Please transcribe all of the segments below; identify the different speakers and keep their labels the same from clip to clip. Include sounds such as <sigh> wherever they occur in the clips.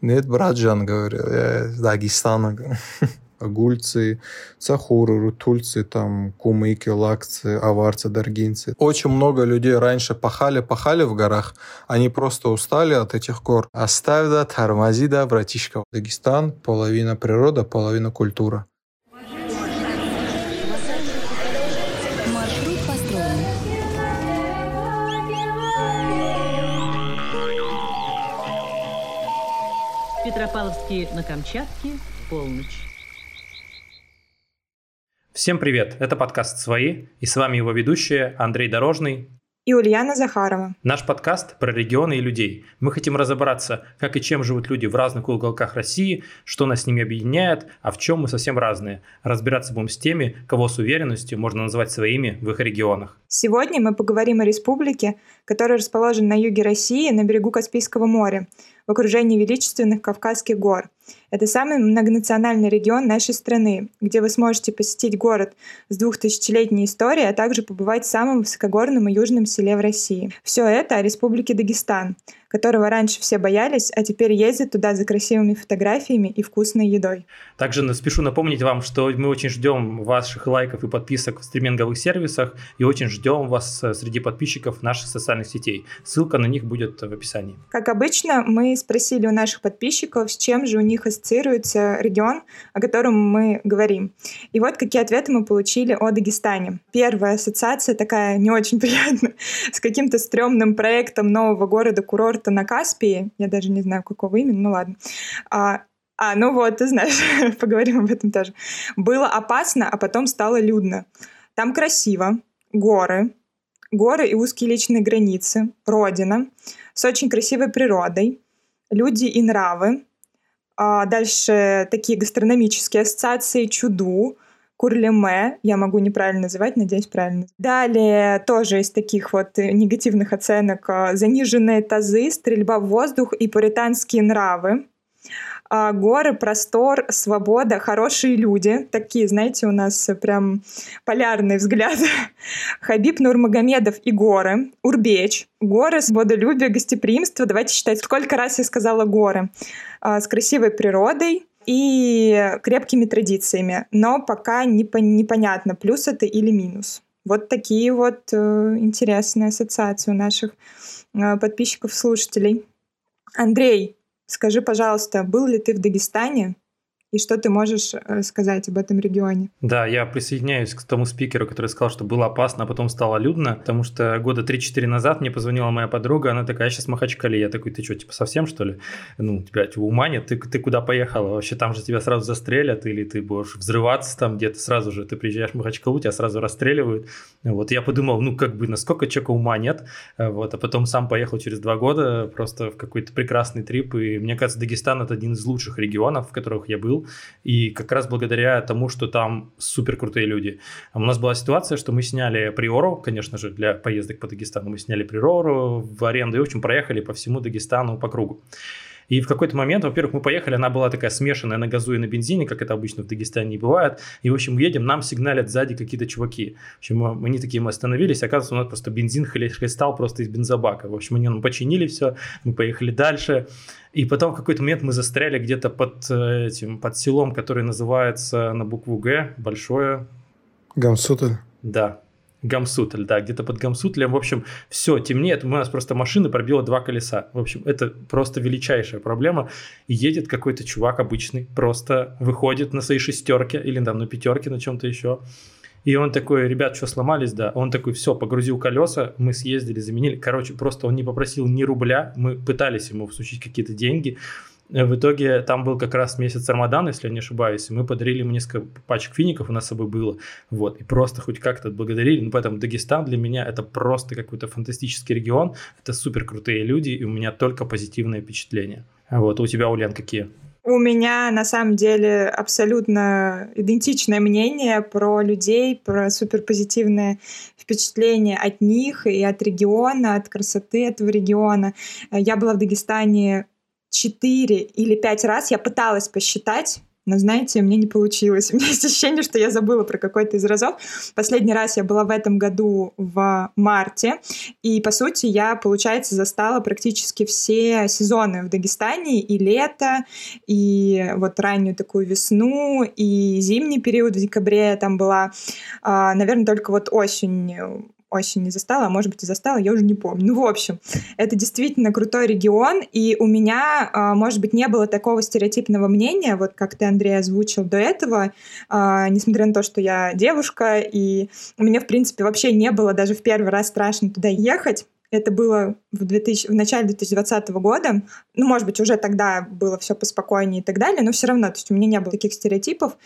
Speaker 1: Нет, братжан, говорю, я из Дагестана. <laughs> Гульцы, цахуры, рутульцы, там, кумыки, лакцы, аварцы, даргинцы. Очень много людей раньше пахали-пахали в горах, они просто устали от этих гор. Оставь да, тормози да, братишка. Дагестан, половина природа, половина культура.
Speaker 2: Петропавловске на Камчатке, полночь.
Speaker 3: Всем привет! Это подкаст «Свои» и с вами его ведущие Андрей Дорожный
Speaker 4: и Ульяна Захарова.
Speaker 3: Наш подкаст про регионы и людей. Мы хотим разобраться, как и чем живут люди в разных уголках России, что нас с ними объединяет, а в чем мы совсем разные. Разбираться будем с теми, кого с уверенностью можно назвать своими в их регионах.
Speaker 4: Сегодня мы поговорим о республике, которая расположена на юге России, на берегу Каспийского моря, в окружении величественных Кавказских гор. Это самый многонациональный регион нашей страны, где вы сможете посетить город с двухтысячелетней историей, а также побывать в самом высокогорном и южном селе в России. Все это о Республике Дагестан, которого раньше все боялись, а теперь ездят туда за красивыми фотографиями и вкусной едой.
Speaker 3: Также спешу напомнить вам, что мы очень ждем ваших лайков и подписок в стриминговых сервисах и очень ждем вас э, среди подписчиков наших социальных сетей. Ссылка на них будет в описании.
Speaker 4: Как обычно, мы спросили у наших подписчиков, с чем же у них ассоциируется регион, о котором мы говорим. И вот какие ответы мы получили о Дагестане. Первая ассоциация такая не очень <laughs> приятная, с каким-то стрёмным проектом нового города-курорта на Каспии. Я даже не знаю, какого именно, ну ладно. А, а, ну вот, ты знаешь, <laughs> поговорим об этом тоже. Было опасно, а потом стало людно. Там красиво, горы, горы и узкие личные границы, родина, с очень красивой природой, люди и нравы, а дальше такие гастрономические ассоциации чуду, курлеме, я могу неправильно называть, надеюсь, правильно. Далее тоже из таких вот негативных оценок а, заниженные тазы, стрельба в воздух и пуританские нравы. А, горы, простор, свобода, хорошие люди. Такие, знаете, у нас прям полярный взгляд. <laughs> Хабиб Нурмагомедов и горы. Урбеч. Горы, свободолюбие, гостеприимство. Давайте считать, сколько раз я сказала горы. А, с красивой природой и крепкими традициями. Но пока непонятно, плюс это или минус. Вот такие вот э, интересные ассоциации у наших э, подписчиков, слушателей. Андрей, скажи, пожалуйста, был ли ты в Дагестане? И что ты можешь э, сказать об этом регионе?
Speaker 3: Да, я присоединяюсь к тому спикеру, который сказал, что было опасно, а потом стало людно, потому что года 3-4 назад мне позвонила моя подруга, она такая, я сейчас в Махачкале. Я такой, ты что, типа совсем что ли? Ну, тебя типа, ума нет, ты, ты куда поехала? Вообще там же тебя сразу застрелят, или ты будешь взрываться там где-то сразу же, ты приезжаешь в Махачкалу, тебя сразу расстреливают. Вот я подумал, ну как бы, насколько человека ума нет, вот, а потом сам поехал через два года просто в какой-то прекрасный трип, и мне кажется, Дагестан это один из лучших регионов, в которых я был, и как раз благодаря тому, что там супер крутые люди. У нас была ситуация, что мы сняли Приору, конечно же, для поездок по Дагестану, мы сняли Приору в аренду и, в общем, проехали по всему Дагестану по кругу. И в какой-то момент, во-первых, мы поехали, она была такая смешанная на газу и на бензине, как это обычно в Дагестане и бывает. И, в общем, едем, нам сигналят сзади какие-то чуваки. В общем, мы, они такие, мы остановились, оказывается, у нас просто бензин хлестал просто из бензобака. В общем, они нам починили все, мы поехали дальше. И потом в какой-то момент мы застряли где-то под э, этим, под селом, который называется на букву Г, большое.
Speaker 1: Гамсутель.
Speaker 3: Да, Гамсутль, да, где-то под Гамсутлем. В общем, все темнеет. У нас просто машина пробила два колеса. В общем, это просто величайшая проблема. Едет какой-то чувак обычный, просто выходит на своей шестерке или там на пятерке, на чем-то еще. И он такой, ребят, что сломались, да? Он такой, все, погрузил колеса, мы съездили, заменили. Короче, просто он не попросил ни рубля, мы пытались ему всучить какие-то деньги. В итоге там был как раз месяц Рамадан, если я не ошибаюсь, и мы подарили ему несколько пачек фиников, у нас с собой было, вот, и просто хоть как-то отблагодарили, ну, поэтому Дагестан для меня это просто какой-то фантастический регион, это супер крутые люди, и у меня только позитивные впечатления. Вот, у тебя, Ульян, какие?
Speaker 4: У меня на самом деле абсолютно идентичное мнение про людей, про суперпозитивное впечатление от них и от региона, от красоты этого региона. Я была в Дагестане четыре или пять раз. Я пыталась посчитать, но, знаете, мне не получилось. <laughs> У меня есть ощущение, что я забыла про какой-то из разов. Последний раз я была в этом году в марте, и, по сути, я, получается, застала практически все сезоны в Дагестане, и лето, и вот раннюю такую весну, и зимний период в декабре я там была. А, наверное, только вот осень осень не застала, а может быть и застала, я уже не помню. Ну, в общем, это действительно крутой регион, и у меня, а, может быть, не было такого стереотипного мнения, вот как ты, Андрей, озвучил до этого, а, несмотря на то, что я девушка, и у меня, в принципе, вообще не было даже в первый раз страшно туда ехать. Это было в, 2000, в начале 2020 года. Ну, может быть, уже тогда было все поспокойнее и так далее, но все равно, то есть у меня не было таких стереотипов.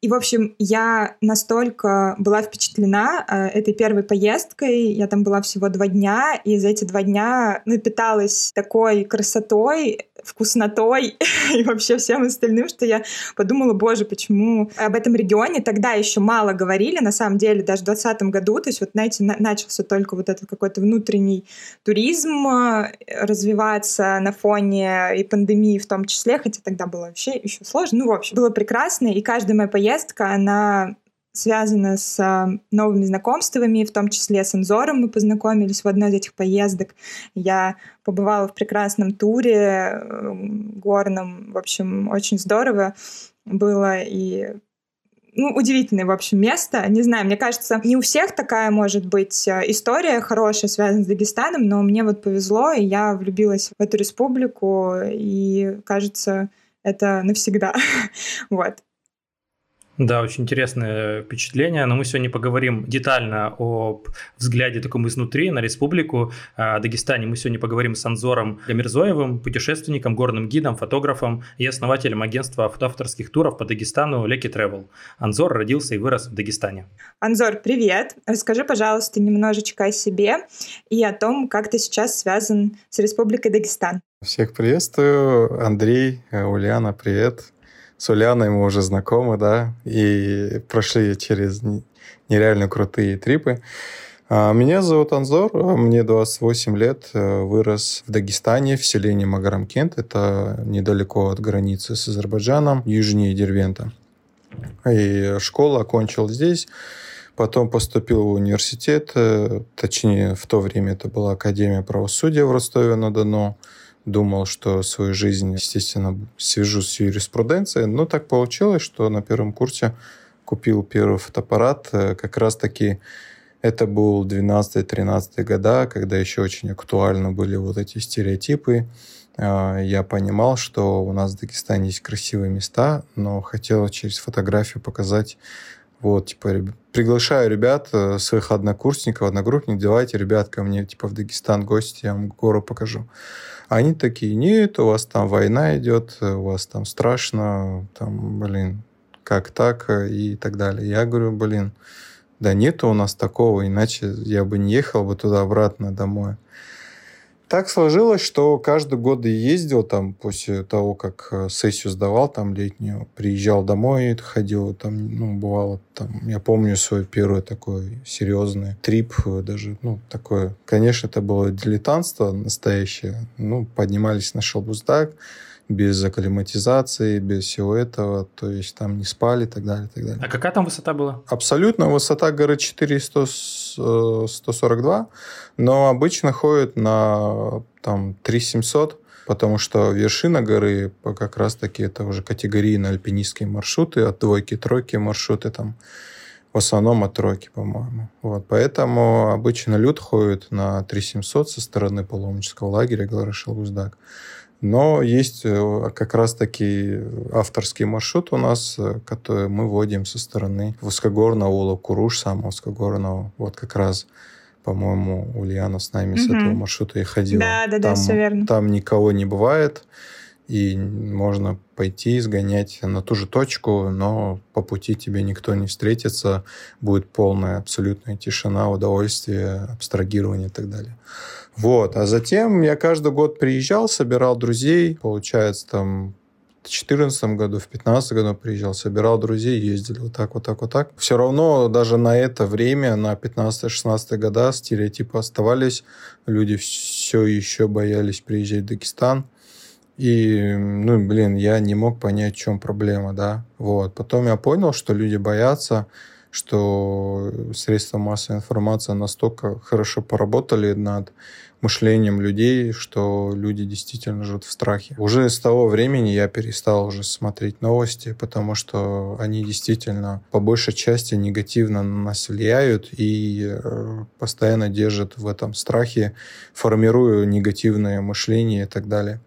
Speaker 4: И, в общем, я настолько была впечатлена э, этой первой поездкой. Я там была всего два дня, и за эти два дня напиталась такой красотой, вкуснотой <laughs> и вообще всем остальным, что я подумала, боже, почему об этом регионе тогда еще мало говорили, на самом деле, даже в 2020 году, то есть вот, знаете, на начался только вот этот какой-то внутренний туризм э, развиваться на фоне и пандемии в том числе, хотя тогда было вообще еще сложно, ну, в общем, было прекрасно, и каждая моя поездка поездка, она связана с а, новыми знакомствами, в том числе с Анзором мы познакомились в одной из этих поездок. Я побывала в прекрасном туре э, горном, в общем, очень здорово было и ну, удивительное, в общем, место. Не знаю, мне кажется, не у всех такая может быть э, история хорошая, связанная с Дагестаном, но мне вот повезло, и я влюбилась в эту республику, и, кажется, это навсегда. <laughs> вот.
Speaker 3: Да, очень интересное впечатление, но мы сегодня поговорим детально об взгляде таком изнутри на республику. О Дагестане мы сегодня поговорим с Анзором Гамирзоевым, путешественником, горным гидом, фотографом и основателем агентства авторских туров по Дагестану Леки Travel. Анзор родился и вырос в Дагестане.
Speaker 4: Анзор, привет! Расскажи, пожалуйста, немножечко о себе и о том, как ты сейчас связан с Республикой Дагестан.
Speaker 1: Всех приветствую. Андрей, Ульяна, привет. С Ульяной мы уже знакомы, да, и прошли через нереально крутые трипы. А, меня зовут Анзор, а, мне 28 лет, э, вырос в Дагестане, в селении Магарамкент, это недалеко от границы с Азербайджаном, южнее Дервента. И школу окончил здесь, потом поступил в университет, э, точнее, в то время это была Академия правосудия в Ростове-на-Дону, думал, что свою жизнь, естественно, свяжу с юриспруденцией. Но так получилось, что на первом курсе купил первый фотоаппарат. Э, как раз-таки это был 12-13 года, когда еще очень актуально были вот эти стереотипы. А, я понимал, что у нас в Дагестане есть красивые места, но хотел через фотографию показать вот, типа, приглашаю ребят, э, своих однокурсников, одногруппников, давайте, ребят, ко мне, типа, в Дагестан гости, я вам гору покажу. Они такие, нет, у вас там война идет, у вас там страшно, там, блин, как так и так далее. Я говорю, блин, да нет у нас такого, иначе я бы не ехал бы туда-обратно домой. Так сложилось, что каждый год я ездил там после того, как э, сессию сдавал там летнюю, приезжал домой, ходил там, ну, бывало там, я помню свой первый такой серьезный трип, э, даже, ну, такое, конечно, это было дилетантство настоящее, ну, поднимались на Шелбуздак, без акклиматизации, без всего этого, то есть там не спали и так далее, и так далее.
Speaker 3: А какая там высота была?
Speaker 1: Абсолютно высота горы 4142, но обычно ходят на там 3700, потому что вершина горы как раз-таки это уже категорийные альпинистские маршруты, от двойки, тройки маршруты там в основном от тройки, по-моему. Вот. Поэтому обычно люд ходит на 3700 со стороны паломнического лагеря горы Шелбуздак. Но есть э, как раз-таки авторский маршрут у нас, э, который мы вводим со стороны высокогорного Ула Куруш, самого высокогорного. Вот как раз по-моему, Ульяна с нами угу. с этого маршрута и ходила.
Speaker 4: Да, да,
Speaker 1: там,
Speaker 4: да, все верно.
Speaker 1: Там никого не бывает, и можно пойти сгонять на ту же точку, но по пути тебе никто не встретится, будет полная абсолютная тишина, удовольствие, абстрагирование и так далее. Вот. А затем я каждый год приезжал, собирал друзей. Получается, там в 2014 году, в 2015 году приезжал, собирал друзей, ездили вот так, вот так, вот так. Все равно даже на это время, на 15-16 года стереотипы оставались. Люди все еще боялись приезжать в Дагестан. И, ну, блин, я не мог понять, в чем проблема, да. Вот. Потом я понял, что люди боятся, что средства массовой информации настолько хорошо поработали над мышлением людей, что люди действительно живут в страхе. Уже с того времени я перестал уже смотреть новости, потому что они действительно по большей части негативно на нас влияют и э, постоянно держат в этом страхе, формируя негативное мышление и так далее.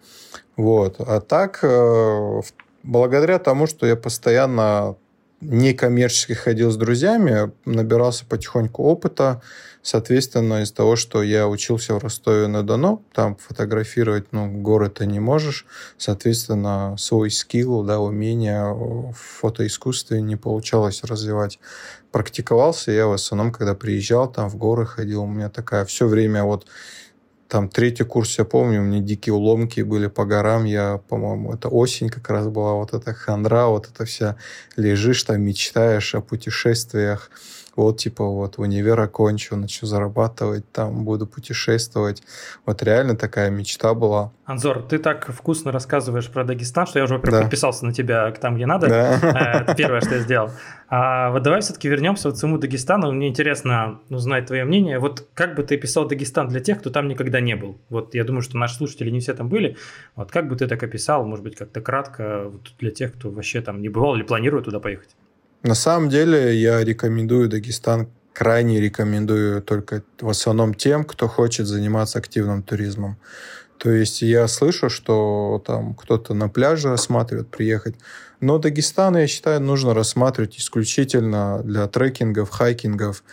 Speaker 1: Вот. А так, э, благодаря тому, что я постоянно некоммерчески ходил с друзьями, набирался потихоньку опыта, Соответственно, из того, что я учился в Ростове-на-Дону, там фотографировать, ну, горы ты не можешь. Соответственно, свой скилл, да, умение в фотоискусстве не получалось развивать. Практиковался я в основном, когда приезжал, там в горы ходил. У меня такая все время вот там третий курс, я помню, у меня дикие уломки были по горам. Я, по-моему, это осень как раз была, вот эта хандра, вот это вся лежишь там, мечтаешь о путешествиях вот, типа, вот, универ окончу, начну зарабатывать, там, буду путешествовать. Вот реально такая мечта была.
Speaker 3: Анзор, ты так вкусно рассказываешь про Дагестан, что я уже, во-первых, да. подписался на тебя там, где надо. Да. Это первое, что я сделал. А вот давай все-таки вернемся вот к самому Дагестану. Мне интересно узнать твое мнение. Вот как бы ты писал Дагестан для тех, кто там никогда не был? Вот я думаю, что наши слушатели не все там были. Вот как бы ты так описал, может быть, как-то кратко вот для тех, кто вообще там не бывал или планирует туда поехать?
Speaker 1: На самом деле я рекомендую Дагестан, крайне рекомендую только в основном тем, кто хочет заниматься активным туризмом. То есть я слышу, что там кто-то на пляже рассматривает приехать. Но Дагестан, я считаю, нужно рассматривать исключительно для трекингов, хайкингов,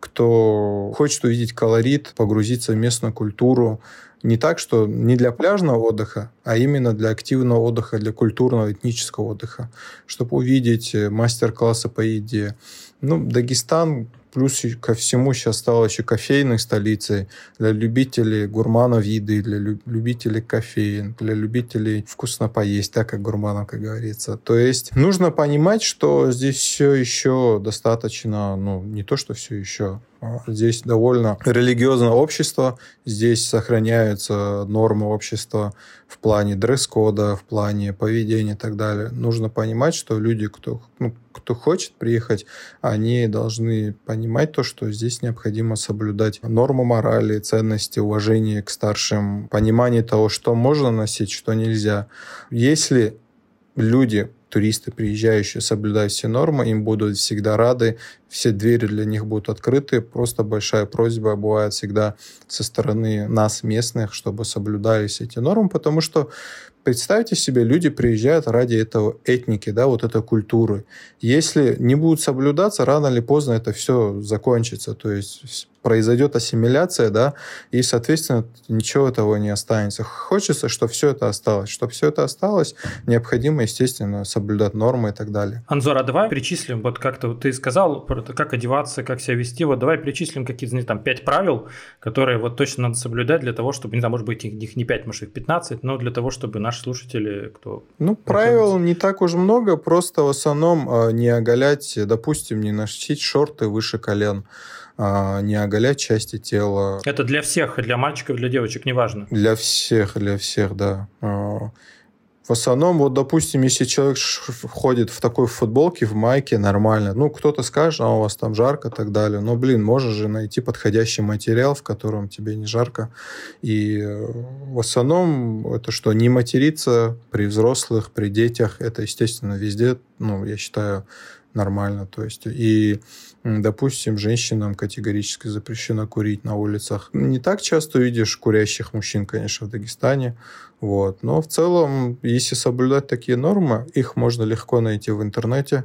Speaker 1: кто хочет увидеть колорит, погрузиться в местную культуру, не так, что не для пляжного отдыха, а именно для активного отдыха, для культурного, этнического отдыха, чтобы увидеть э, мастер-классы по еде. Ну, Дагестан Плюс ко всему сейчас стала еще кофейной столицей для любителей гурманов еды, для любителей кофеин, для любителей вкусно поесть, так как гурманов, как говорится. То есть нужно понимать, что здесь все еще достаточно, ну, не то, что все еще, Здесь довольно религиозное общество, здесь сохраняются нормы общества в плане дресс-кода, в плане поведения и так далее. Нужно понимать, что люди, кто, ну, кто хочет приехать, они должны понимать то, что здесь необходимо соблюдать нормы морали, ценности, уважение к старшим, понимание того, что можно носить, что нельзя. Если люди туристы, приезжающие, соблюдают все нормы, им будут всегда рады, все двери для них будут открыты. Просто большая просьба бывает всегда со стороны нас, местных, чтобы соблюдались эти нормы, потому что представьте себе, люди приезжают ради этого этники, да, вот этой культуры. Если не будут соблюдаться, рано или поздно это все закончится. То есть произойдет ассимиляция, да, и, соответственно, ничего этого не останется. Хочется, чтобы все это осталось. Чтобы все это осталось, необходимо, естественно, соблюдать нормы и так далее.
Speaker 3: Анзор, а давай перечислим, вот как-то ты сказал, как одеваться, как себя вести, вот давай перечислим какие-то, не там, пять правил, которые вот точно надо соблюдать для того, чтобы, не знаю, может быть, их не пять, может, их 15, но для того, чтобы наши слушатели, кто...
Speaker 1: Ну, правил не так уж много, просто в основном а, не оголять, допустим, не носить шорты выше колен. А, не оголять части тела.
Speaker 3: Это для всех, для мальчиков, для девочек, неважно.
Speaker 1: Для всех, для всех, да. А, в основном, вот, допустим, если человек ходит в такой футболке, в майке, нормально. Ну, кто-то скажет, а у вас там жарко и так далее. Но, блин, можешь же найти подходящий материал, в котором тебе не жарко. И э, в основном это что, не материться при взрослых, при детях. Это, естественно, везде, ну, я считаю, нормально. То есть, и Допустим, женщинам категорически запрещено курить на улицах. Не так часто видишь курящих мужчин, конечно, в Дагестане. Вот. Но в целом, если соблюдать такие нормы, их можно легко найти в интернете,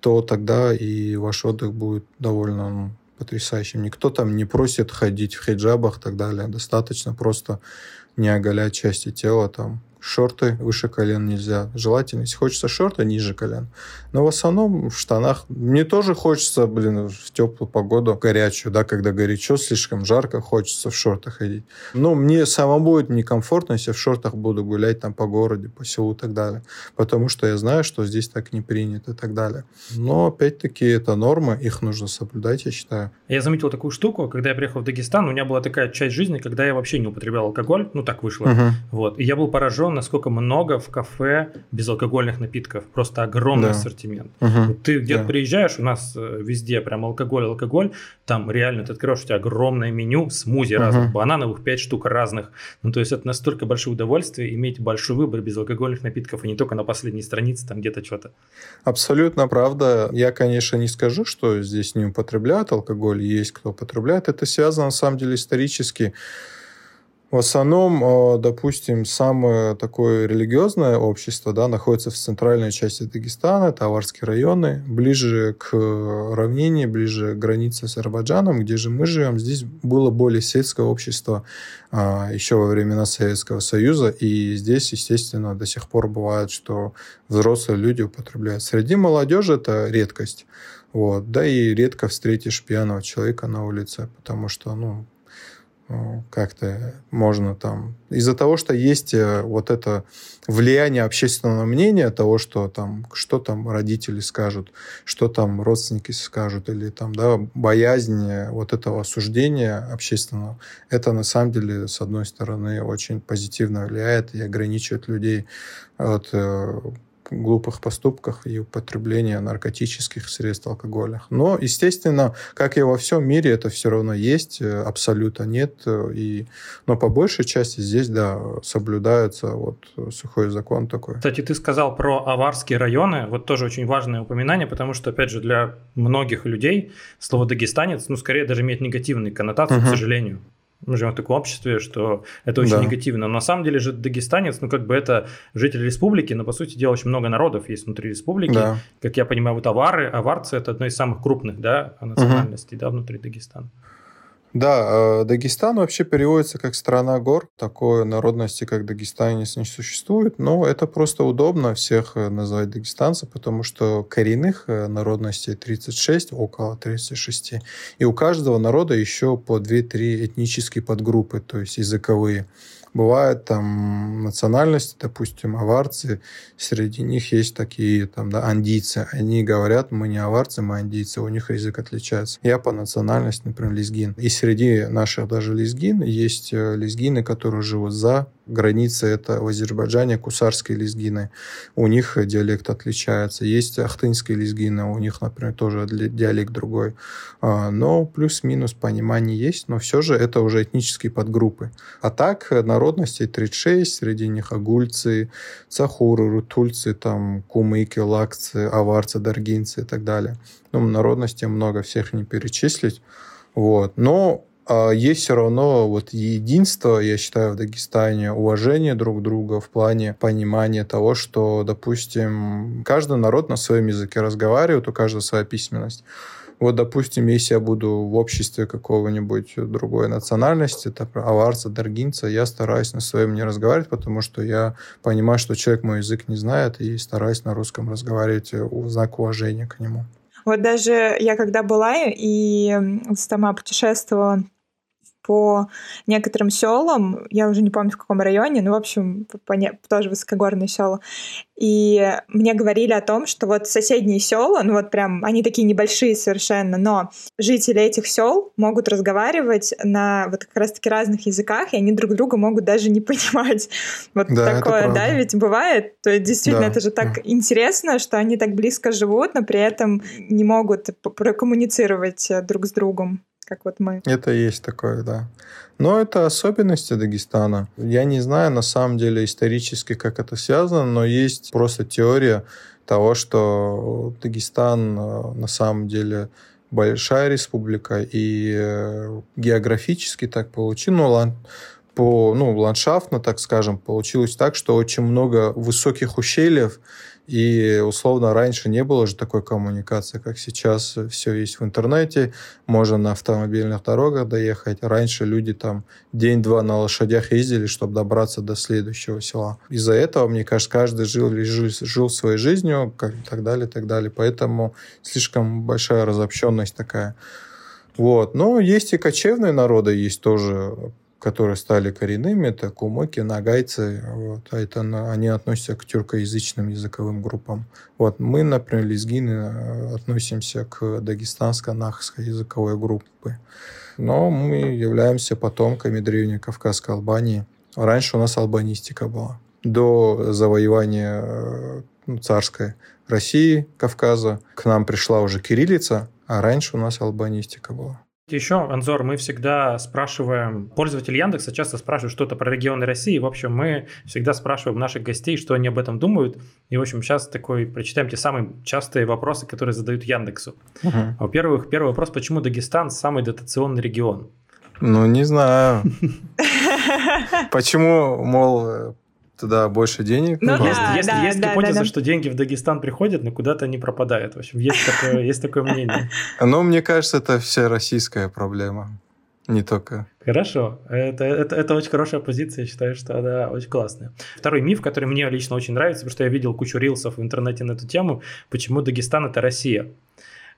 Speaker 1: то тогда и ваш отдых будет довольно ну, потрясающим. Никто там не просит ходить в хиджабах и так далее. Достаточно просто не оголять части тела, там, шорты выше колен нельзя. Желательно, если хочется шорты, ниже колен. Но в основном в штанах. Мне тоже хочется, блин, в теплую погоду, горячую, да, когда горячо, слишком жарко, хочется в шортах ходить. Но мне самому будет некомфортно, если в шортах буду гулять там по городе, по селу и так далее. Потому что я знаю, что здесь так не принято и так далее. Но, опять-таки, это нормы, их нужно соблюдать, я считаю.
Speaker 3: Я заметил такую штуку, когда я приехал в Дагестан, у меня была такая часть жизни, когда я вообще не употреблял алкоголь, ну так вышло. Угу. Вот. И я был поражен удивлен, насколько много в кафе безалкогольных напитков. Просто огромный да. ассортимент. Угу. Вот ты где-то да. приезжаешь, у нас э, везде прям алкоголь, алкоголь. Там реально ты откроешь, у тебя огромное меню, смузи угу. разных, банановых, 5 штук разных. Ну, то есть это настолько большое удовольствие иметь большой выбор безалкогольных напитков, и не только на последней странице там где-то что-то.
Speaker 1: Абсолютно правда. Я, конечно, не скажу, что здесь не употребляют алкоголь, есть кто употребляет. Это связано, на самом деле, исторически в основном, э, допустим, самое такое религиозное общество да, находится в центральной части Дагестана, это Аварские районы, ближе к равнине, ближе к границе с Азербайджаном, где же мы живем. Здесь было более сельское общество а, еще во времена Советского Союза, и здесь, естественно, до сих пор бывает, что взрослые люди употребляют. Среди молодежи это редкость. Вот. Да и редко встретишь пьяного человека на улице, потому что, ну, как-то можно там... Из-за того, что есть э, вот это влияние общественного мнения, того, что там, что там родители скажут, что там родственники скажут, или там, да, боязнь вот этого осуждения общественного, это на самом деле, с одной стороны, очень позитивно влияет и ограничивает людей от э, глупых поступках и употребления наркотических средств алкогольных. Но, естественно, как и во всем мире, это все равно есть, э, абсолютно нет. Э, и, но по большей части здесь, да, соблюдается вот сухой закон такой.
Speaker 3: Кстати, ты сказал про аварские районы. Вот тоже очень важное упоминание, потому что, опять же, для многих людей слово «дагестанец», ну, скорее даже имеет негативные коннотации, uh-huh. к сожалению мы живем в таком обществе, что это очень да. негативно. Но на самом деле же дагестанец, ну как бы это житель республики, но по сути дела очень много народов есть внутри республики. Да. Как я понимаю, вот авары, аварцы это одно из самых крупных да, национальностей угу. да, внутри Дагестана.
Speaker 1: Да, э, Дагестан вообще переводится как «страна гор». Такой народности, как дагестанец, не существует, но это просто удобно всех э, называть дагестанцев, потому что коренных э, народностей 36, около 36, и у каждого народа еще по 2-3 этнические подгруппы, то есть языковые. Бывают там национальности, допустим, аварцы, среди них есть такие там, да, андийцы. Они говорят, мы не аварцы, мы андийцы, у них язык отличается. Я по национальности, например, лезгин. И среди наших даже лезгин есть э, лезгины, которые живут за границы это в Азербайджане кусарские лезгины. У них диалект отличается. Есть ахтынские лезгины, у них, например, тоже диалект другой. А, но плюс-минус понимание есть, но все же это уже этнические подгруппы. А так народностей 36, среди них агульцы, цахуры, рутульцы, там, кумыки, лакцы, аварцы, даргинцы и так далее. Ну, народностей много, всех не перечислить. Вот. Но а есть все равно вот единство, я считаю, в Дагестане, уважение друг друга в плане понимания того, что, допустим, каждый народ на своем языке разговаривает, у каждого своя письменность. Вот, допустим, если я буду в обществе какого-нибудь другой национальности, это аварца, даргинца, я стараюсь на своем не разговаривать, потому что я понимаю, что человек мой язык не знает, и стараюсь на русском разговаривать в знак уважения к нему.
Speaker 4: Вот даже я когда была и сама путешествовала по некоторым селам, я уже не помню в каком районе, но, в общем, по не, тоже высокогорные села. И мне говорили о том, что вот соседние села, ну вот прям, они такие небольшие совершенно, но жители этих сел могут разговаривать на вот как раз-таки разных языках, и они друг друга могут даже не понимать. <laughs> Вот да, такое, да, ведь бывает. То есть действительно, да, это же так да. интересно, что они так близко живут, но при этом не могут прокоммуницировать друг с другом как вот мы.
Speaker 1: Это есть такое, да. Но это особенности Дагестана. Я не знаю на самом деле исторически, как это связано, но есть просто теория того, что Дагестан э, на самом деле большая республика, и э, географически так получилось, ну, по, ну, ландшафтно, так скажем, получилось так, что очень много высоких ущельев, и, условно, раньше не было же такой коммуникации, как сейчас. Все есть в интернете, можно на автомобильных дорогах доехать. Раньше люди там день-два на лошадях ездили, чтобы добраться до следующего села. Из-за этого, мне кажется, каждый жил, жил, жил своей жизнью, как, и так далее, и так далее. Поэтому слишком большая разобщенность такая. Вот. Но есть и кочевные народы, есть тоже которые стали коренными, это кумыки, нагайцы, вот, а это они относятся к тюркоязычным языковым группам. Вот мы, например, лезгины, э, относимся к дагестанско-нахской языковой группе. Но мы являемся потомками древней Кавказской Албании. Раньше у нас албанистика была. до завоевания э, царской России, Кавказа. К нам пришла уже кириллица, а раньше у нас албанистика была.
Speaker 3: Еще, Анзор, мы всегда спрашиваем, пользователи Яндекса часто спрашивают что-то про регионы России. В общем, мы всегда спрашиваем наших гостей, что они об этом думают. И, в общем, сейчас такой прочитаем те самые частые вопросы, которые задают Яндексу. Угу. Во-первых, первый вопрос, почему Дагестан самый дотационный регион?
Speaker 1: Ну, не знаю. <laughs> Почему, мол, туда больше денег.
Speaker 4: Ну, да, есть,
Speaker 3: есть,
Speaker 4: да,
Speaker 3: есть
Speaker 4: да,
Speaker 3: гипотеза,
Speaker 4: да, да.
Speaker 3: что деньги в Дагестан приходят, но куда-то не пропадают. В общем, есть такое, <laughs> есть такое мнение.
Speaker 1: Ну, мне кажется, это вся российская проблема. Не только.
Speaker 3: Хорошо. Это, это, это очень хорошая позиция. Я считаю, что она очень классная. Второй миф, который мне лично очень нравится, потому что я видел кучу рилсов в интернете на эту тему, почему Дагестан – это Россия.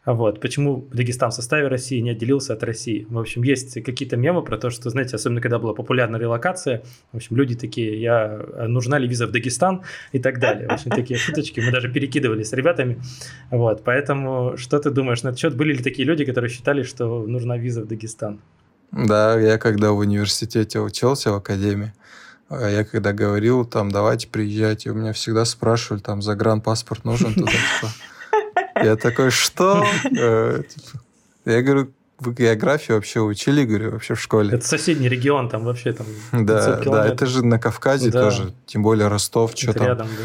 Speaker 3: Вот. Почему Дагестан в составе России не отделился от России? В общем, есть какие-то мемы про то, что, знаете, особенно когда была популярна релокация, в общем, люди такие, я, а нужна ли виза в Дагестан и так далее. В общем, такие шуточки мы даже перекидывали с ребятами. Вот. Поэтому что ты думаешь на этот счет? Были ли такие люди, которые считали, что нужна виза в Дагестан?
Speaker 1: Да, я когда в университете учился, в академии, а я когда говорил, там, давайте приезжайте, у меня всегда спрашивали, там, загранпаспорт нужен туда, типа. Я такой, что? Э, типа, я говорю, вы географию вообще учили, говорю, вообще в школе?
Speaker 3: Это соседний регион, там вообще там
Speaker 1: Да, да, это же на Кавказе да. тоже, тем более Ростов, что там.
Speaker 3: рядом, да.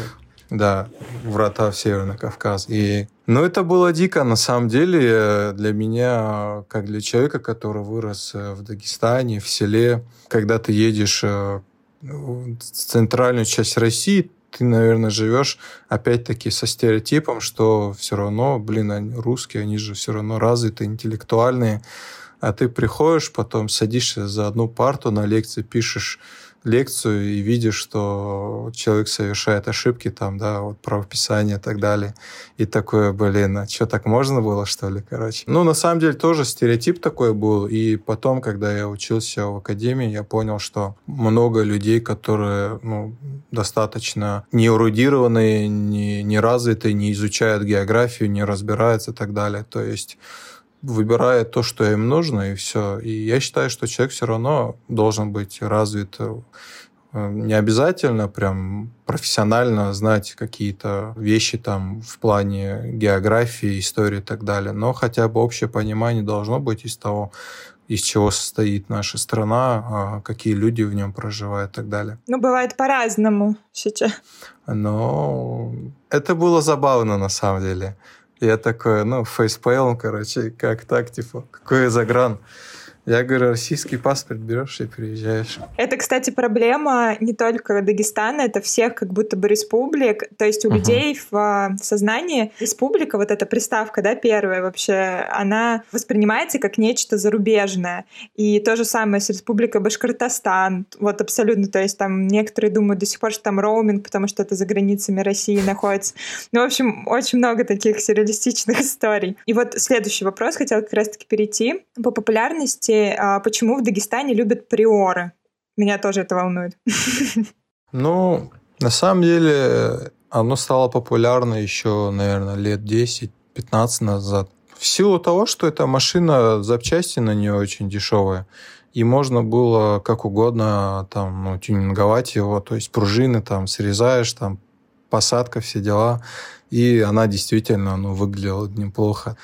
Speaker 1: Да, врата в Северный Кавказ. И, ну, это было дико, на самом деле, для меня, как для человека, который вырос э, в Дагестане, в селе. Когда ты едешь э, в центральную часть России, ты, наверное, живешь опять-таки со стереотипом, что все равно, блин, они русские, они же все равно развитые, интеллектуальные. А ты приходишь, потом садишься за одну парту на лекции, пишешь лекцию и видишь, что человек совершает ошибки там, да, вот правописание и так далее. И такое, блин, а что, так можно было, что ли, короче? Ну, на самом деле, тоже стереотип такой был. И потом, когда я учился в академии, я понял, что много людей, которые, ну, достаточно неурудированные, не, не развитые, не изучают географию, не разбираются и так далее. То есть выбирает то, что им нужно, и все. И я считаю, что человек все равно должен быть развит э, не обязательно прям профессионально знать какие-то вещи там в плане географии, истории и так далее, но хотя бы общее понимание должно быть из того, из чего состоит наша страна, а какие люди в нем проживают и так далее.
Speaker 4: Ну, бывает по-разному сейчас.
Speaker 1: Но это было забавно на самом деле. Я такой, ну, facepalm, короче, как так, типа, какой загран. Я говорю, российский паспорт берешь и приезжаешь.
Speaker 4: Это, кстати, проблема не только Дагестана, это всех как будто бы республик. То есть у uh-huh. людей в а, сознании республика, вот эта приставка, да, первая вообще, она воспринимается как нечто зарубежное. И то же самое с республикой Башкортостан. Вот абсолютно. То есть там некоторые думают до сих пор, что там роуминг, потому что это за границами России находится. Ну, в общем, очень много таких сюрреалистичных <laughs> историй. И вот следующий вопрос хотел как раз-таки перейти. По популярности а почему в Дагестане любят приоры? Меня тоже это волнует.
Speaker 1: Ну, на самом деле, оно стало популярно еще, наверное, лет 10-15 назад. В силу того, что эта машина, запчасти на нее очень дешевые, и можно было как угодно там, ну, тюнинговать его, то есть пружины там срезаешь, там посадка, все дела, и она действительно ну, выглядела неплохо.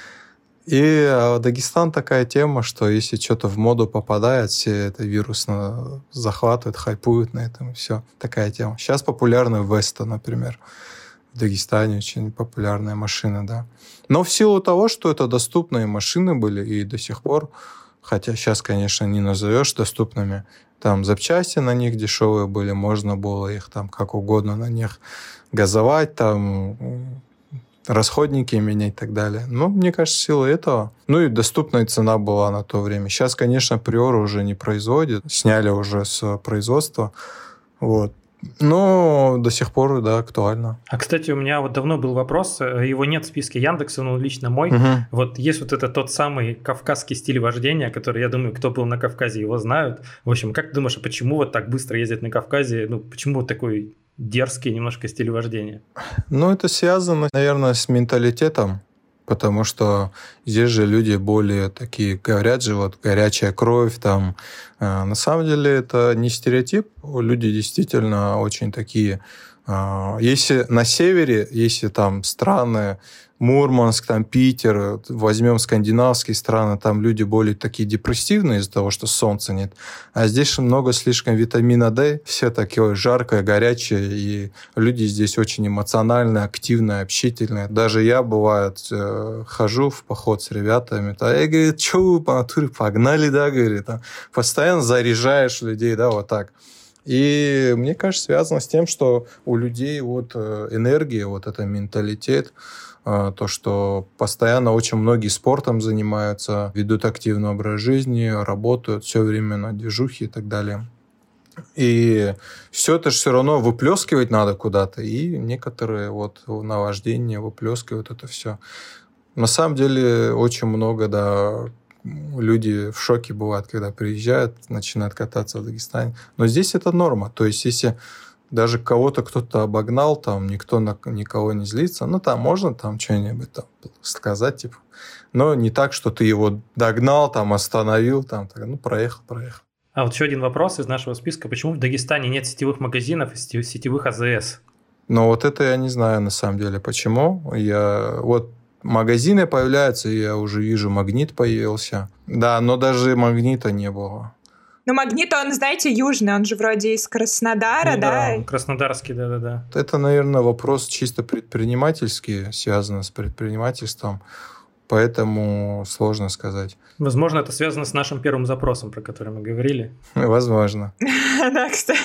Speaker 1: И а, Дагестан такая тема, что если что-то в моду попадает, все это вирусно захватывают, хайпуют на этом, все. Такая тема. Сейчас популярна Веста, например. В Дагестане очень популярная машина, да. Но в силу того, что это доступные машины были и до сих пор, хотя сейчас, конечно, не назовешь доступными, там запчасти на них дешевые были, можно было их там как угодно на них газовать, там расходники менять и так далее. Но мне кажется, сила этого. Ну и доступная цена была на то время. Сейчас, конечно, Приор уже не производит. Сняли уже с производства. Вот. Но до сих пор, да, актуально.
Speaker 3: А, кстати, у меня вот давно был вопрос, его нет в списке Яндекса, но лично мой. Угу. Вот есть вот это тот самый кавказский стиль вождения, который, я думаю, кто был на Кавказе, его знают. В общем, как ты думаешь, а почему вот так быстро ездят на Кавказе? Ну, почему вот такой дерзкий немножко стиль вождения?
Speaker 1: Ну, это связано, наверное, с менталитетом. потому что здесь же люди более такие, говорят же, вот горячая кровь там. Э, на самом деле это не стереотип, люди действительно очень такие а, если на севере, если там страны Мурманск, там Питер, возьмем скандинавские страны, там люди более такие депрессивные из-за того, что солнца нет. А здесь много слишком витамина D, все такие жаркое, горячее, и люди здесь очень эмоциональные, активные, общительные. Даже я, бывает, э, хожу в поход с ребятами, а я говорю, что вы по натуре погнали, да, говорит, там, постоянно заряжаешь людей, да, вот так. И мне кажется, связано с тем, что у людей вот э, энергия, вот это менталитет, то, что постоянно очень многие спортом занимаются, ведут активный образ жизни, работают все время на движухе и так далее. И все это же все равно выплескивать надо куда-то, и некоторые вот наваждения выплескивают это все. На самом деле очень много, да, люди в шоке бывают, когда приезжают, начинают кататься в Дагестане. Но здесь это норма. То есть, если даже кого-то кто-то обогнал, там никто на никого не злится, ну, там можно там что-нибудь там сказать, типа. Но не так, что ты его догнал, там, остановил, там, так, ну, проехал, проехал.
Speaker 3: А вот еще один вопрос из нашего списка. Почему в Дагестане нет сетевых магазинов и сетевых АЗС?
Speaker 1: Ну, вот это я не знаю, на самом деле, почему. Я вот магазины появляются, я уже вижу, магнит появился. Да, но даже магнита не было.
Speaker 4: Ну, магнит, он, знаете, южный, он же вроде из Краснодара,
Speaker 3: ну,
Speaker 4: да?
Speaker 3: Да, краснодарский, да-да-да.
Speaker 1: Это, наверное, вопрос чисто предпринимательский, связан с предпринимательством, поэтому сложно сказать.
Speaker 3: Возможно, это связано с нашим первым запросом, про который мы говорили.
Speaker 1: Возможно. <laughs>
Speaker 4: Да, кстати.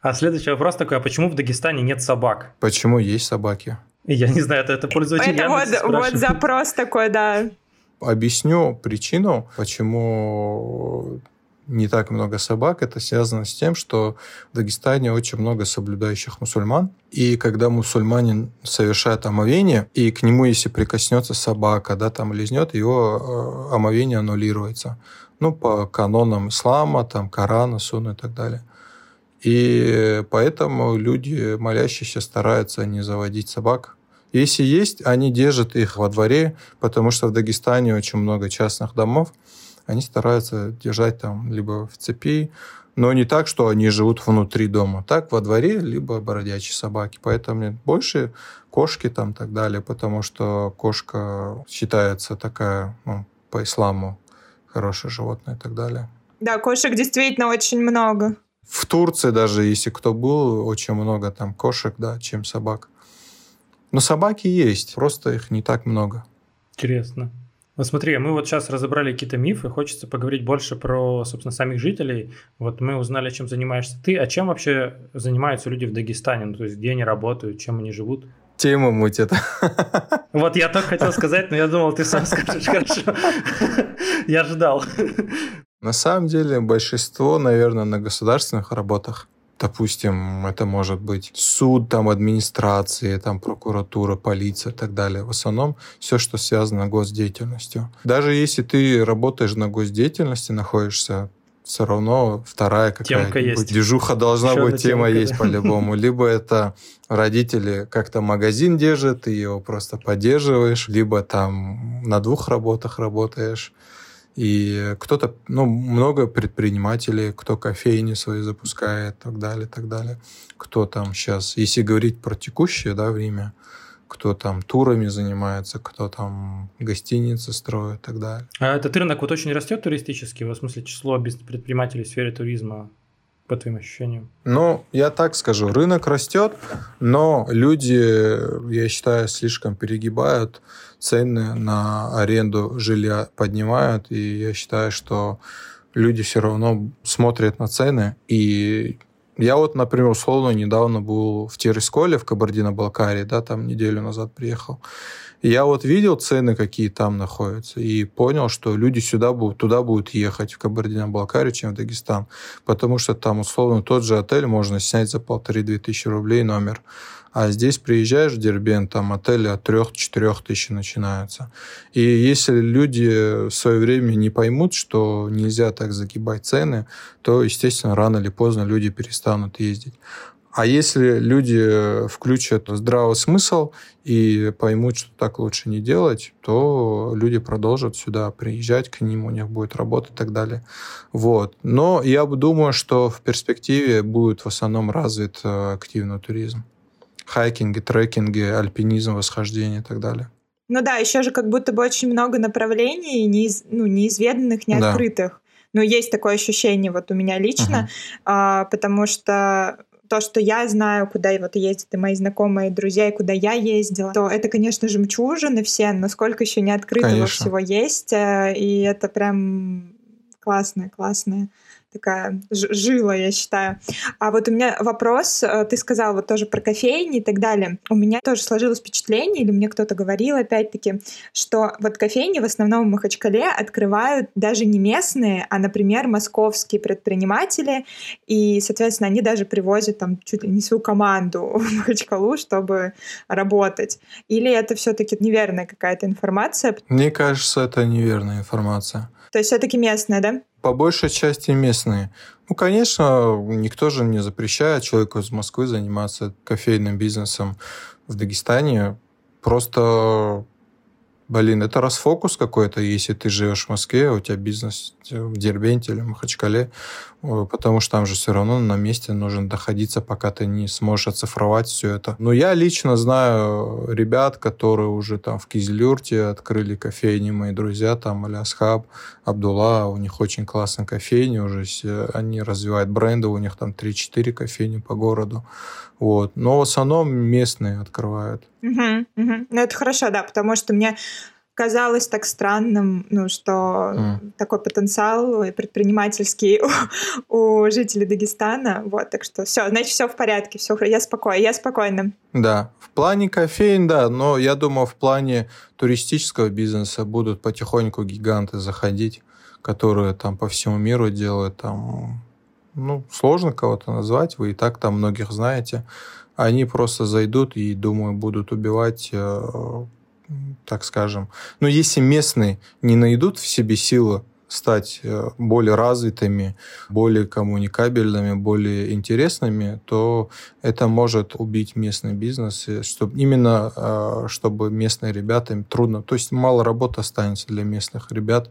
Speaker 3: А следующий вопрос такой, а почему в Дагестане нет собак?
Speaker 1: Почему есть собаки?
Speaker 3: Я не знаю, это, это пользователь
Speaker 4: Это вот, вот запрос такой, да.
Speaker 1: Объясню причину, почему не так много собак. Это связано с тем, что в Дагестане очень много соблюдающих мусульман. И когда мусульманин совершает омовение, и к нему, если прикоснется собака, да, там лизнет, его э, омовение аннулируется. Ну, по канонам ислама, там, Корана, Сунны и так далее. И поэтому люди, молящиеся, стараются не заводить собак. Если есть, они держат их во дворе, потому что в Дагестане очень много частных домов. Они стараются держать там либо в цепи, но не так, что они живут внутри дома. Так, во дворе, либо бродячие собаки. Поэтому больше кошки там так далее, потому что кошка считается такая, ну, по исламу, хорошее животное и так далее.
Speaker 4: Да, кошек действительно очень много.
Speaker 1: В Турции даже, если кто был, очень много там кошек, да, чем собак. Но собаки есть, просто их не так много.
Speaker 3: Интересно. Вот смотри, мы вот сейчас разобрали какие-то мифы, хочется поговорить больше про, собственно, самих жителей. Вот мы узнали, чем занимаешься ты, а чем вообще занимаются люди в Дагестане, ну, то есть где они работают, чем они живут?
Speaker 1: Тема мутит.
Speaker 3: Вот я только хотел сказать, но я думал, ты сам скажешь, хорошо. Я ждал.
Speaker 1: На самом деле большинство, наверное, на государственных работах. Допустим, это может быть суд, там, администрации, там, прокуратура, полиция и так далее. В основном все, что связано с госдеятельностью. Даже если ты работаешь на госдеятельности, находишься, все равно вторая какая-нибудь движуха должна Еще быть, тема темка, есть по-любому. Либо это родители как-то магазин держат, ты его просто поддерживаешь, либо там на двух работах работаешь. И кто-то, ну, много предпринимателей, кто кофейни свои запускает, так далее, так далее. Кто там сейчас, если говорить про текущее, да, время, кто там турами занимается, кто там гостиницы строит и так далее.
Speaker 3: А этот рынок вот очень растет туристически, в смысле число предпринимателей в сфере туризма по твоим ощущениям?
Speaker 1: Ну, я так скажу, рынок растет, но люди, я считаю, слишком перегибают цены на аренду жилья поднимают, и я считаю, что люди все равно смотрят на цены. И я вот, например, условно недавно был в Тирисколе, в Кабардино-Балкарии, да, там неделю назад приехал. Я вот видел цены, какие там находятся, и понял, что люди сюда будут, туда будут ехать, в Кабардино-Балкарию, чем в Дагестан. Потому что там, условно, тот же отель можно снять за полторы-две тысячи рублей номер. А здесь приезжаешь в Дербент, там отели от 3-4 тысяч начинаются. И если люди в свое время не поймут, что нельзя так загибать цены, то, естественно, рано или поздно люди перестанут ездить. А если люди включат здравый смысл и поймут, что так лучше не делать, то люди продолжат сюда приезжать, к ним у них будет работа и так далее. Вот. Но я думаю, что в перспективе будет в основном развит э, активный туризм. Хайкинги, трекинги, альпинизм, восхождение и так далее.
Speaker 4: Ну да, еще же как будто бы очень много направлений неиз, ну, неизведанных, неоткрытых. Да. Ну, есть такое ощущение вот у меня лично, uh-huh. а, потому что то, что я знаю, куда вот ездят и мои знакомые, и друзья, и куда я ездила, то это, конечно, жемчужины все, но сколько еще не открытого конечно. всего есть, э, и это прям классное, классное такая жила, я считаю. А вот у меня вопрос, э, ты сказал вот тоже про кофейни и так далее. У меня тоже сложилось впечатление, или мне кто-то говорил опять-таки, что вот кофейни в основном в Махачкале открывают даже не местные, а, например, московские предприниматели, и, соответственно, они даже привозят там чуть ли не свою команду <laughs> в Махачкалу, чтобы работать. Или это все-таки неверная какая-то информация?
Speaker 1: Мне кажется, это неверная информация.
Speaker 4: То есть все-таки местная, да?
Speaker 1: По большей части местные. Ну, конечно, никто же не запрещает человеку из Москвы заниматься кофейным бизнесом в Дагестане. Просто Блин, это расфокус какой-то, если ты живешь в Москве, у тебя бизнес в Дербенте или Махачкале, потому что там же все равно на месте нужно доходиться, пока ты не сможешь оцифровать все это. Но я лично знаю ребят, которые уже там в Кизилюрте открыли кофейни, мои друзья, там Алясхаб, Абдулла, у них очень классная кофейня уже, они развивают бренды, у них там 3-4 кофейни по городу. Вот. Но в основном местные открывают.
Speaker 4: Угу, угу. Ну, это хорошо, да, потому что мне казалось так странным, ну, что mm. такой потенциал предпринимательский у, у жителей Дагестана. Вот, так что все, значит, все в порядке, все, я спокойна, я спокойна.
Speaker 1: Да, в плане кофеин, да, но я думаю, в плане туристического бизнеса будут потихоньку гиганты заходить, которые там по всему миру делают там ну, сложно кого-то назвать, вы и так там многих знаете. Они просто зайдут и, думаю, будут убивать, э, так скажем. Но если местные не найдут в себе силы стать э, более развитыми, более коммуникабельными, более интересными, то это может убить местный бизнес, чтобы именно э, чтобы местные ребята им трудно, то есть мало работы останется для местных ребят,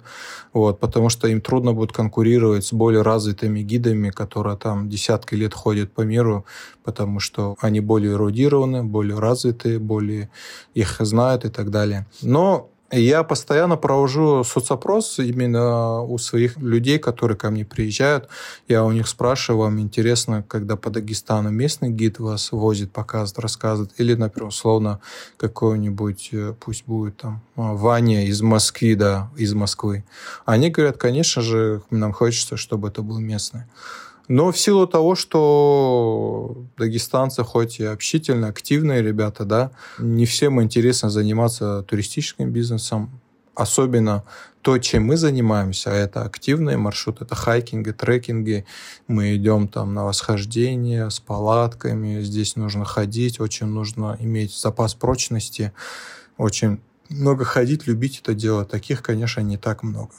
Speaker 1: вот, потому что им трудно будет конкурировать с более развитыми гидами, которые там десятки лет ходят по миру, потому что они более эрудированы, более развитые, более их знают и так далее. Но я постоянно провожу соцопрос именно у своих людей, которые ко мне приезжают. Я у них спрашиваю, вам интересно, когда по Дагестану местный гид вас возит, показывает, рассказывает, или, например, условно, какой-нибудь, э, пусть будет там а, Ваня из Москвы, да, из Москвы. Они говорят, конечно же, нам хочется, чтобы это был местный. Но в силу того, что дагестанцы хоть и общительные, активные ребята, да, не всем интересно заниматься туристическим бизнесом, особенно то, чем мы занимаемся, а это активные маршруты, это хайкинги, трекинги. Мы идем там на восхождение с палатками. Здесь нужно ходить, очень нужно иметь запас прочности, очень много ходить, любить это дело. Таких, конечно, не так много.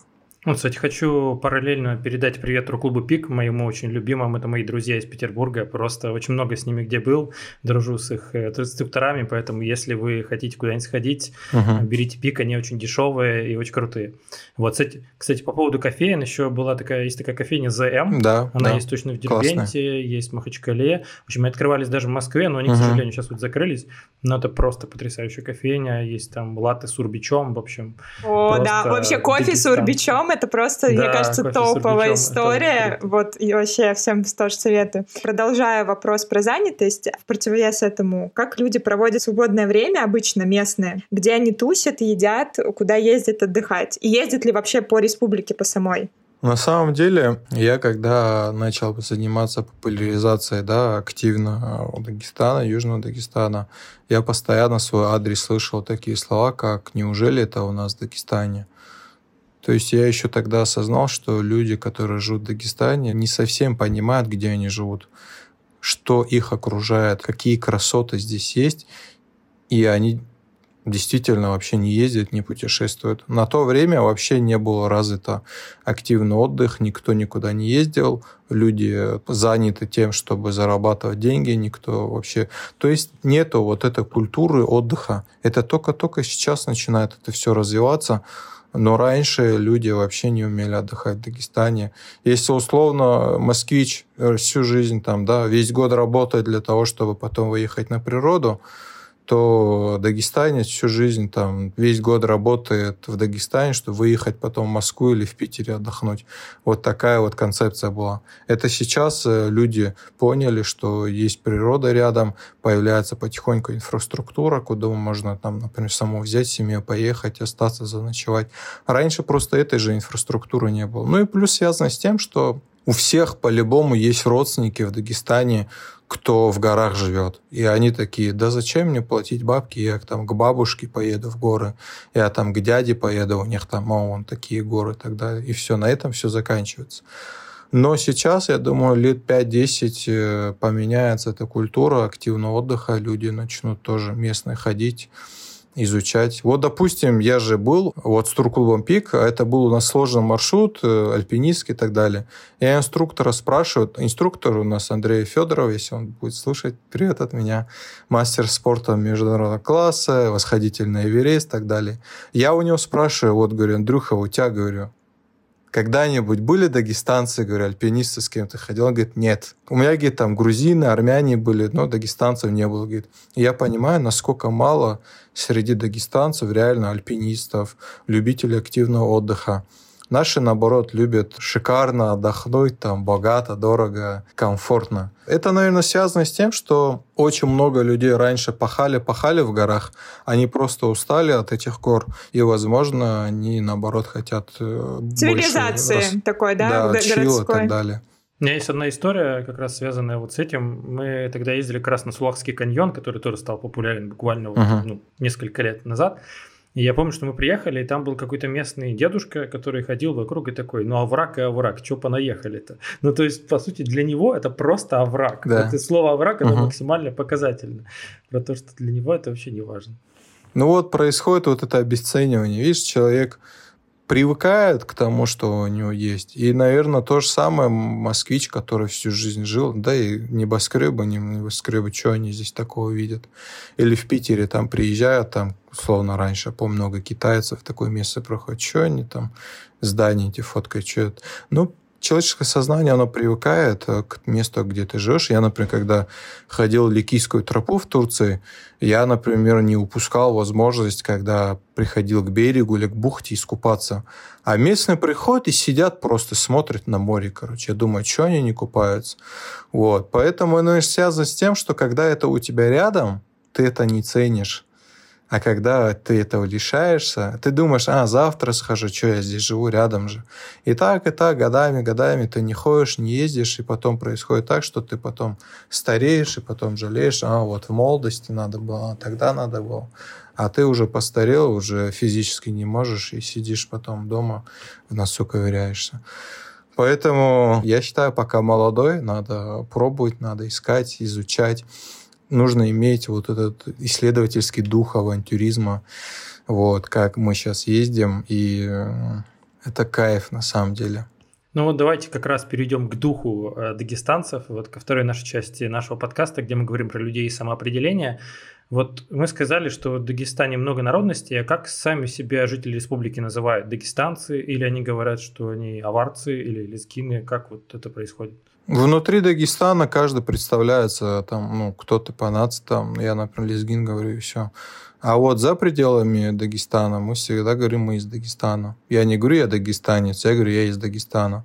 Speaker 3: Ну, кстати, хочу параллельно передать привет клубу ПИК, моему очень любимому. Это мои друзья из Петербурга. Просто очень много с ними где был. Дружу с их э, инструкторами, поэтому если вы хотите куда-нибудь сходить, uh-huh. берите ПИК, они очень дешевые и очень крутые. Вот, кстати, кстати, по поводу кофеин, еще была такая, есть такая кофейня ЗМ.
Speaker 1: Да,
Speaker 3: Она
Speaker 1: да.
Speaker 3: есть точно в Дербенте, Классная. есть в Махачкале. В общем, открывались даже в Москве, но они, uh-huh. к сожалению, сейчас вот закрылись. Но это просто потрясающая кофейня. Есть там латы с урбичом, в общем.
Speaker 4: О, да, вообще кофе с урбичом это просто, да, мне кажется, топовая история. Вот, и вообще всем тоже советую. Продолжая вопрос про занятость, в противовес этому, как люди проводят свободное время, обычно местные, где они тусят, едят, куда ездят отдыхать? И ездят ли вообще по республике, по самой?
Speaker 1: На самом деле, я когда начал заниматься популяризацией да, активно у Дагестана, Южного Дагестана, я постоянно свой адрес слышал такие слова, как «Неужели это у нас в Дагестане?» То есть я еще тогда осознал, что люди, которые живут в Дагестане, не совсем понимают, где они живут, что их окружает, какие красоты здесь есть, и они действительно вообще не ездит, не путешествует. На то время вообще не было развито активный отдых, никто никуда не ездил, люди заняты тем, чтобы зарабатывать деньги, никто вообще... То есть нету вот этой культуры отдыха. Это только-только сейчас начинает это все развиваться. Но раньше люди вообще не умели отдыхать в Дагестане. Если условно москвич всю жизнь там, да, весь год работает для того, чтобы потом выехать на природу, то дагестанец всю жизнь там весь год работает в Дагестане, чтобы выехать потом в Москву или в Питере отдохнуть. Вот такая вот концепция была. Это сейчас э, люди поняли, что есть природа рядом, появляется потихоньку инфраструктура, куда можно там, например, саму взять семью, поехать, остаться, заночевать. Раньше просто этой же инфраструктуры не было. Ну и плюс связано с тем, что у всех по-любому есть родственники в Дагестане, кто в горах живет. И они такие, да зачем мне платить бабки, я там к бабушке поеду в горы, я там к дяде поеду, у них там, о, вон такие горы далее. И все, на этом все заканчивается. Но сейчас, я думаю, лет 5-10 э, поменяется эта культура активного отдыха, люди начнут тоже местные ходить изучать. Вот, допустим, я же был вот с турклубом Пик, а это был у нас сложный маршрут, э, альпинистский и так далее. Я инструктора спрашиваю, инструктор у нас Андрей Федоров, если он будет слушать, привет от меня, мастер спорта международного класса, восходитель на Эверест и так далее. Я у него спрашиваю, вот, говорю, Андрюха, у тебя, говорю, когда-нибудь были дагестанцы, говорю, альпинисты с кем-то ходил? Он говорит, нет. У меня, говорит, там грузины, армяне были, но дагестанцев не было, говорит. И я понимаю, насколько мало среди дагестанцев реально альпинистов, любителей активного отдыха. Наши, наоборот, любят шикарно отдохнуть, там, богато, дорого, комфортно. Это, наверное, связано с тем, что очень много людей раньше пахали-пахали в горах, они просто устали от этих гор, и, возможно, они, наоборот, хотят э,
Speaker 4: Цивилизации больше... такой, да,
Speaker 1: да чил и так далее.
Speaker 3: У меня есть одна история, как раз связанная вот с этим. Мы тогда ездили как раз на Сулахский каньон, который тоже стал популярен буквально uh-huh. вот, ну, несколько лет назад. И я помню, что мы приехали, и там был какой-то местный дедушка, который ходил вокруг и такой, ну овраг и овраг, что понаехали-то? Ну то есть, по сути, для него это просто овраг. Да. Это слово овраг, это угу. максимально показательно. Про то, что для него это вообще не важно.
Speaker 1: Ну вот происходит вот это обесценивание. Видишь, человек привыкает к тому, что у него есть. И, наверное, то же самое москвич, который всю жизнь жил, да, и небоскребы, не небоскребы, что они здесь такого видят. Или в Питере там приезжают, там, условно, раньше, помню, много китайцев такое место проходят, что они там, здания эти фоткают, что это. Ну, человеческое сознание, оно привыкает э, к месту, где ты живешь. Я, например, когда ходил Ликийскую тропу в Турции, я, например, не упускал возможность, когда приходил к берегу или к бухте искупаться. А местные приходят и сидят просто, смотрят на море, короче. Я думаю, что они не купаются? Вот. Поэтому оно связано с тем, что когда это у тебя рядом, ты это не ценишь. А когда ты этого лишаешься, ты думаешь, а, завтра схожу, что я здесь живу рядом же. И так, и так, годами, годами ты не ходишь, не ездишь, и потом происходит так, что ты потом стареешь, и потом жалеешь, а, вот в молодости надо было, а тогда надо было. А ты уже постарел, уже физически не можешь, и сидишь потом дома, в носу ковыряешься. Поэтому я считаю, пока молодой, надо пробовать, надо искать, изучать нужно иметь вот этот исследовательский дух авантюризма, вот, как мы сейчас ездим, и э, это кайф на самом деле.
Speaker 3: Ну вот давайте как раз перейдем к духу э, дагестанцев, вот ко второй нашей части нашего подкаста, где мы говорим про людей и самоопределение. Вот мы сказали, что в Дагестане много народностей, а как сами себя жители республики называют? Дагестанцы или они говорят, что они аварцы или лезгины? Как вот это происходит?
Speaker 1: Внутри Дагестана каждый представляется, там, ну, кто-то по нации, там, я, например, лезгин говорю, и все. А вот за пределами Дагестана мы всегда говорим, мы из Дагестана. Я не говорю, я дагестанец, я говорю, я из Дагестана.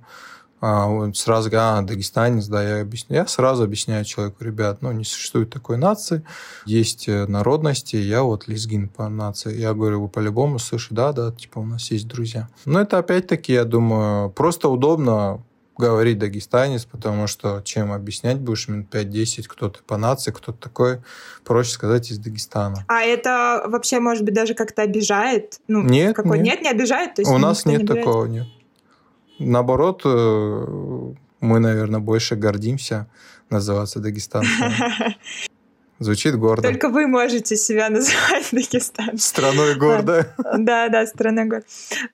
Speaker 1: А, вот сразу, а, дагестанец, да, я объясняю. Я сразу объясняю человеку, ребят, ну, не существует такой нации, есть э, народности, я вот лезгин по нации. Я говорю, вы по-любому слышите, да, да, типа у нас есть друзья. Но это опять-таки, я думаю, просто удобно говорить дагестанец, потому что чем объяснять будешь минут 5-10, кто ты по нации, кто ты такой, проще сказать из Дагестана.
Speaker 4: А это вообще, может быть, даже как-то обижает?
Speaker 1: Ну, нет,
Speaker 4: какой? нет. Нет, не обижает?
Speaker 1: То есть У нас нет не такого, нет. Наоборот, э, мы, наверное, больше гордимся называться дагестанцами. <laughs> Звучит гордо.
Speaker 4: Только вы можете себя называть <laughs> Дагестан.
Speaker 1: Страной гор, да?
Speaker 4: Да, страной гор.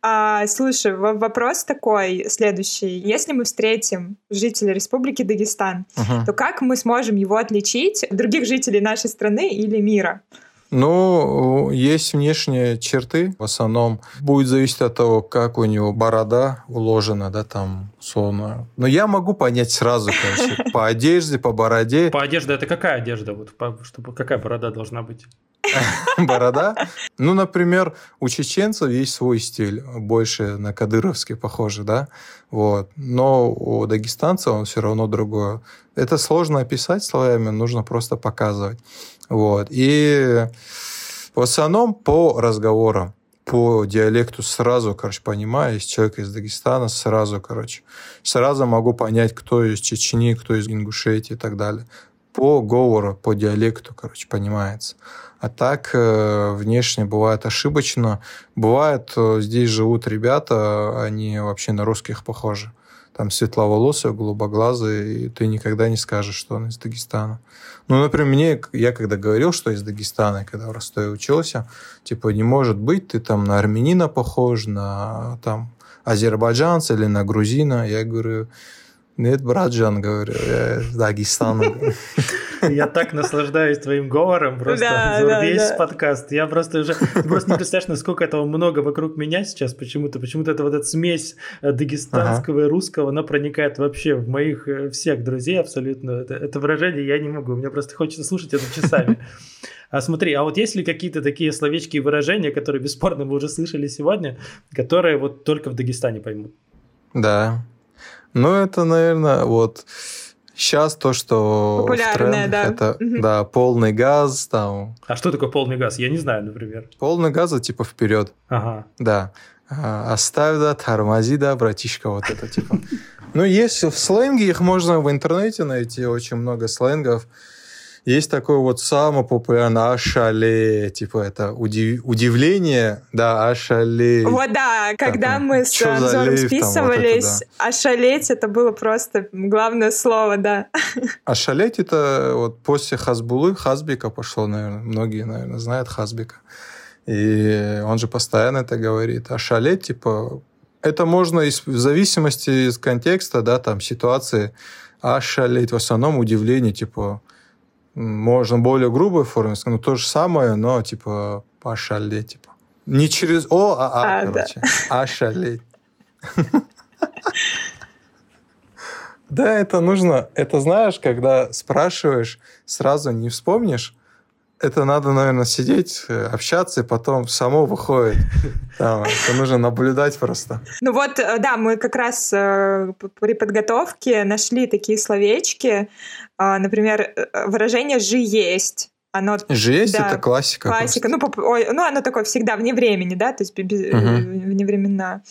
Speaker 4: А, слушай, вопрос такой следующий. Если мы встретим жителя Республики Дагестан, то как мы сможем его отличить от других жителей нашей страны или мира?
Speaker 1: Ну, есть внешние черты. В основном будет зависеть от того, как у него борода уложена, да, там, сонно. Но я могу понять сразу, конечно, <laughs> по одежде, по бороде.
Speaker 3: По одежде это какая одежда? Вот, чтобы, какая борода должна быть? <laughs>
Speaker 1: Борода? Ну, например, у чеченцев есть свой стиль, больше на кадыровский похоже, да? Вот. Но у дагестанцев он все равно другое. Это сложно описать словами, нужно просто показывать. Вот. И в основном по разговорам, по диалекту сразу, короче, понимаю, если человек из Дагестана, сразу, короче, сразу могу понять, кто из Чечни, кто из Ингушетии и так далее. По говору, по диалекту, короче, понимается. А так э, внешне бывает ошибочно. Бывает, э, здесь живут ребята, они вообще на русских похожи. Там светловолосые, голубоглазые, и ты никогда не скажешь, что он из Дагестана. Ну, например, мне, я когда говорил, что из Дагестана, когда в Ростове учился, типа, не может быть, ты там на армянина похож, на там азербайджанца или на грузина. Я говорю, нет, братжан, говорю, я из Дагестана.
Speaker 3: Я так наслаждаюсь твоим говором, просто да, весь да, подкаст. Я просто уже просто не представляешь, насколько этого много вокруг меня сейчас почему-то. Почему-то это вот эта смесь э, дагестанского ага. и русского, она проникает вообще в моих э, всех друзей абсолютно. Это, это выражение я не могу, мне просто хочется слушать это часами. А смотри, а вот есть ли какие-то такие словечки и выражения, которые бесспорно мы уже слышали сегодня, которые вот только в Дагестане поймут?
Speaker 1: Да. Ну, это, наверное, вот Сейчас то, что
Speaker 4: Популярное, да.
Speaker 1: это угу. да, полный газ там.
Speaker 3: А что такое полный газ? Я не знаю, например.
Speaker 1: Полный газ типа вперед.
Speaker 3: Ага.
Speaker 1: Да. А, оставь, да, тормози, да, братишка, вот это типа. Ну, есть в сленге, их можно в интернете найти, очень много сленгов. Есть такой вот самый популярный ашале, типа это удив... удивление, да, ашале.
Speaker 4: Вот да, когда там, мы с Анзором списывались, вот это, да. ашалеть это было просто главное слово, да. <laughs>
Speaker 1: Ашалеть это вот после Хазбулы, Хазбика пошло, наверное, многие, наверное, знают Хазбика. И он же постоянно это говорит. Ашалеть, типа, это можно из, в зависимости из контекста, да, там, ситуации, ашалеть, в основном удивление, типа, можно более грубой форме, но то же самое, но типа пошалеть, типа. Не через О, а А, а короче. Да. Ошалеть. <laughs> Да, это нужно. Это знаешь, когда спрашиваешь, сразу не вспомнишь. Это надо, наверное, сидеть, общаться, и потом само выходит. <laughs> Там, это нужно наблюдать просто.
Speaker 4: Ну вот, э, да, мы как раз э, при подготовке нашли такие словечки, например, э, выражение «жи есть».
Speaker 1: Оно, «Жи есть» да, — это классика.
Speaker 4: Классика. Ну, по, ой, ну, оно такое всегда вне времени, да, то есть без, угу. вневременно.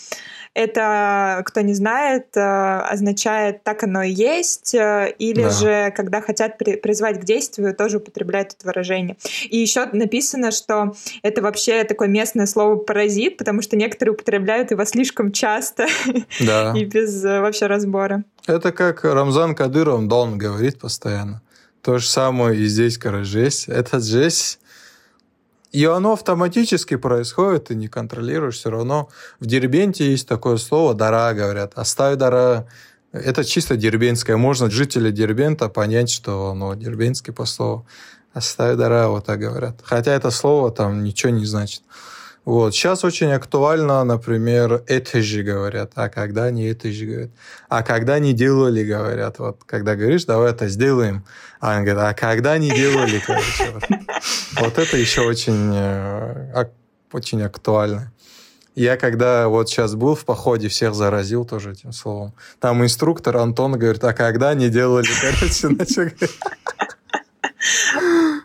Speaker 4: Это, кто не знает, э, означает «так оно и есть», э, или да. же, когда хотят призвать к действию, тоже употребляют это выражение. И еще написано, что это вообще такое местное слово «паразит», потому что некоторые употребляют его слишком часто <laughs> да. и без вообще разбора.
Speaker 1: Это как Рамзан Кадыров Дон говорит постоянно. То же самое и здесь, короче, жесть. Это жесть. И оно автоматически происходит, ты не контролируешь. Все равно в Дербенте есть такое слово «дара», говорят. «Оставь дара». Это чисто дербенское. Можно жители Дербента понять, что оно дербенский по слову. «Оставь дара», вот так говорят. Хотя это слово там ничего не значит. Вот. Сейчас очень актуально, например, это же говорят, а когда не это же говорят. А когда не делали, говорят. Вот когда говоришь, давай это сделаем. А они говорят, а когда не делали, <laughs> короче. Вот, вот это еще очень, э, очень актуально. Я когда вот сейчас был в походе, всех заразил тоже этим словом. Там инструктор Антон говорит, а когда не делали, короче, начал <laughs>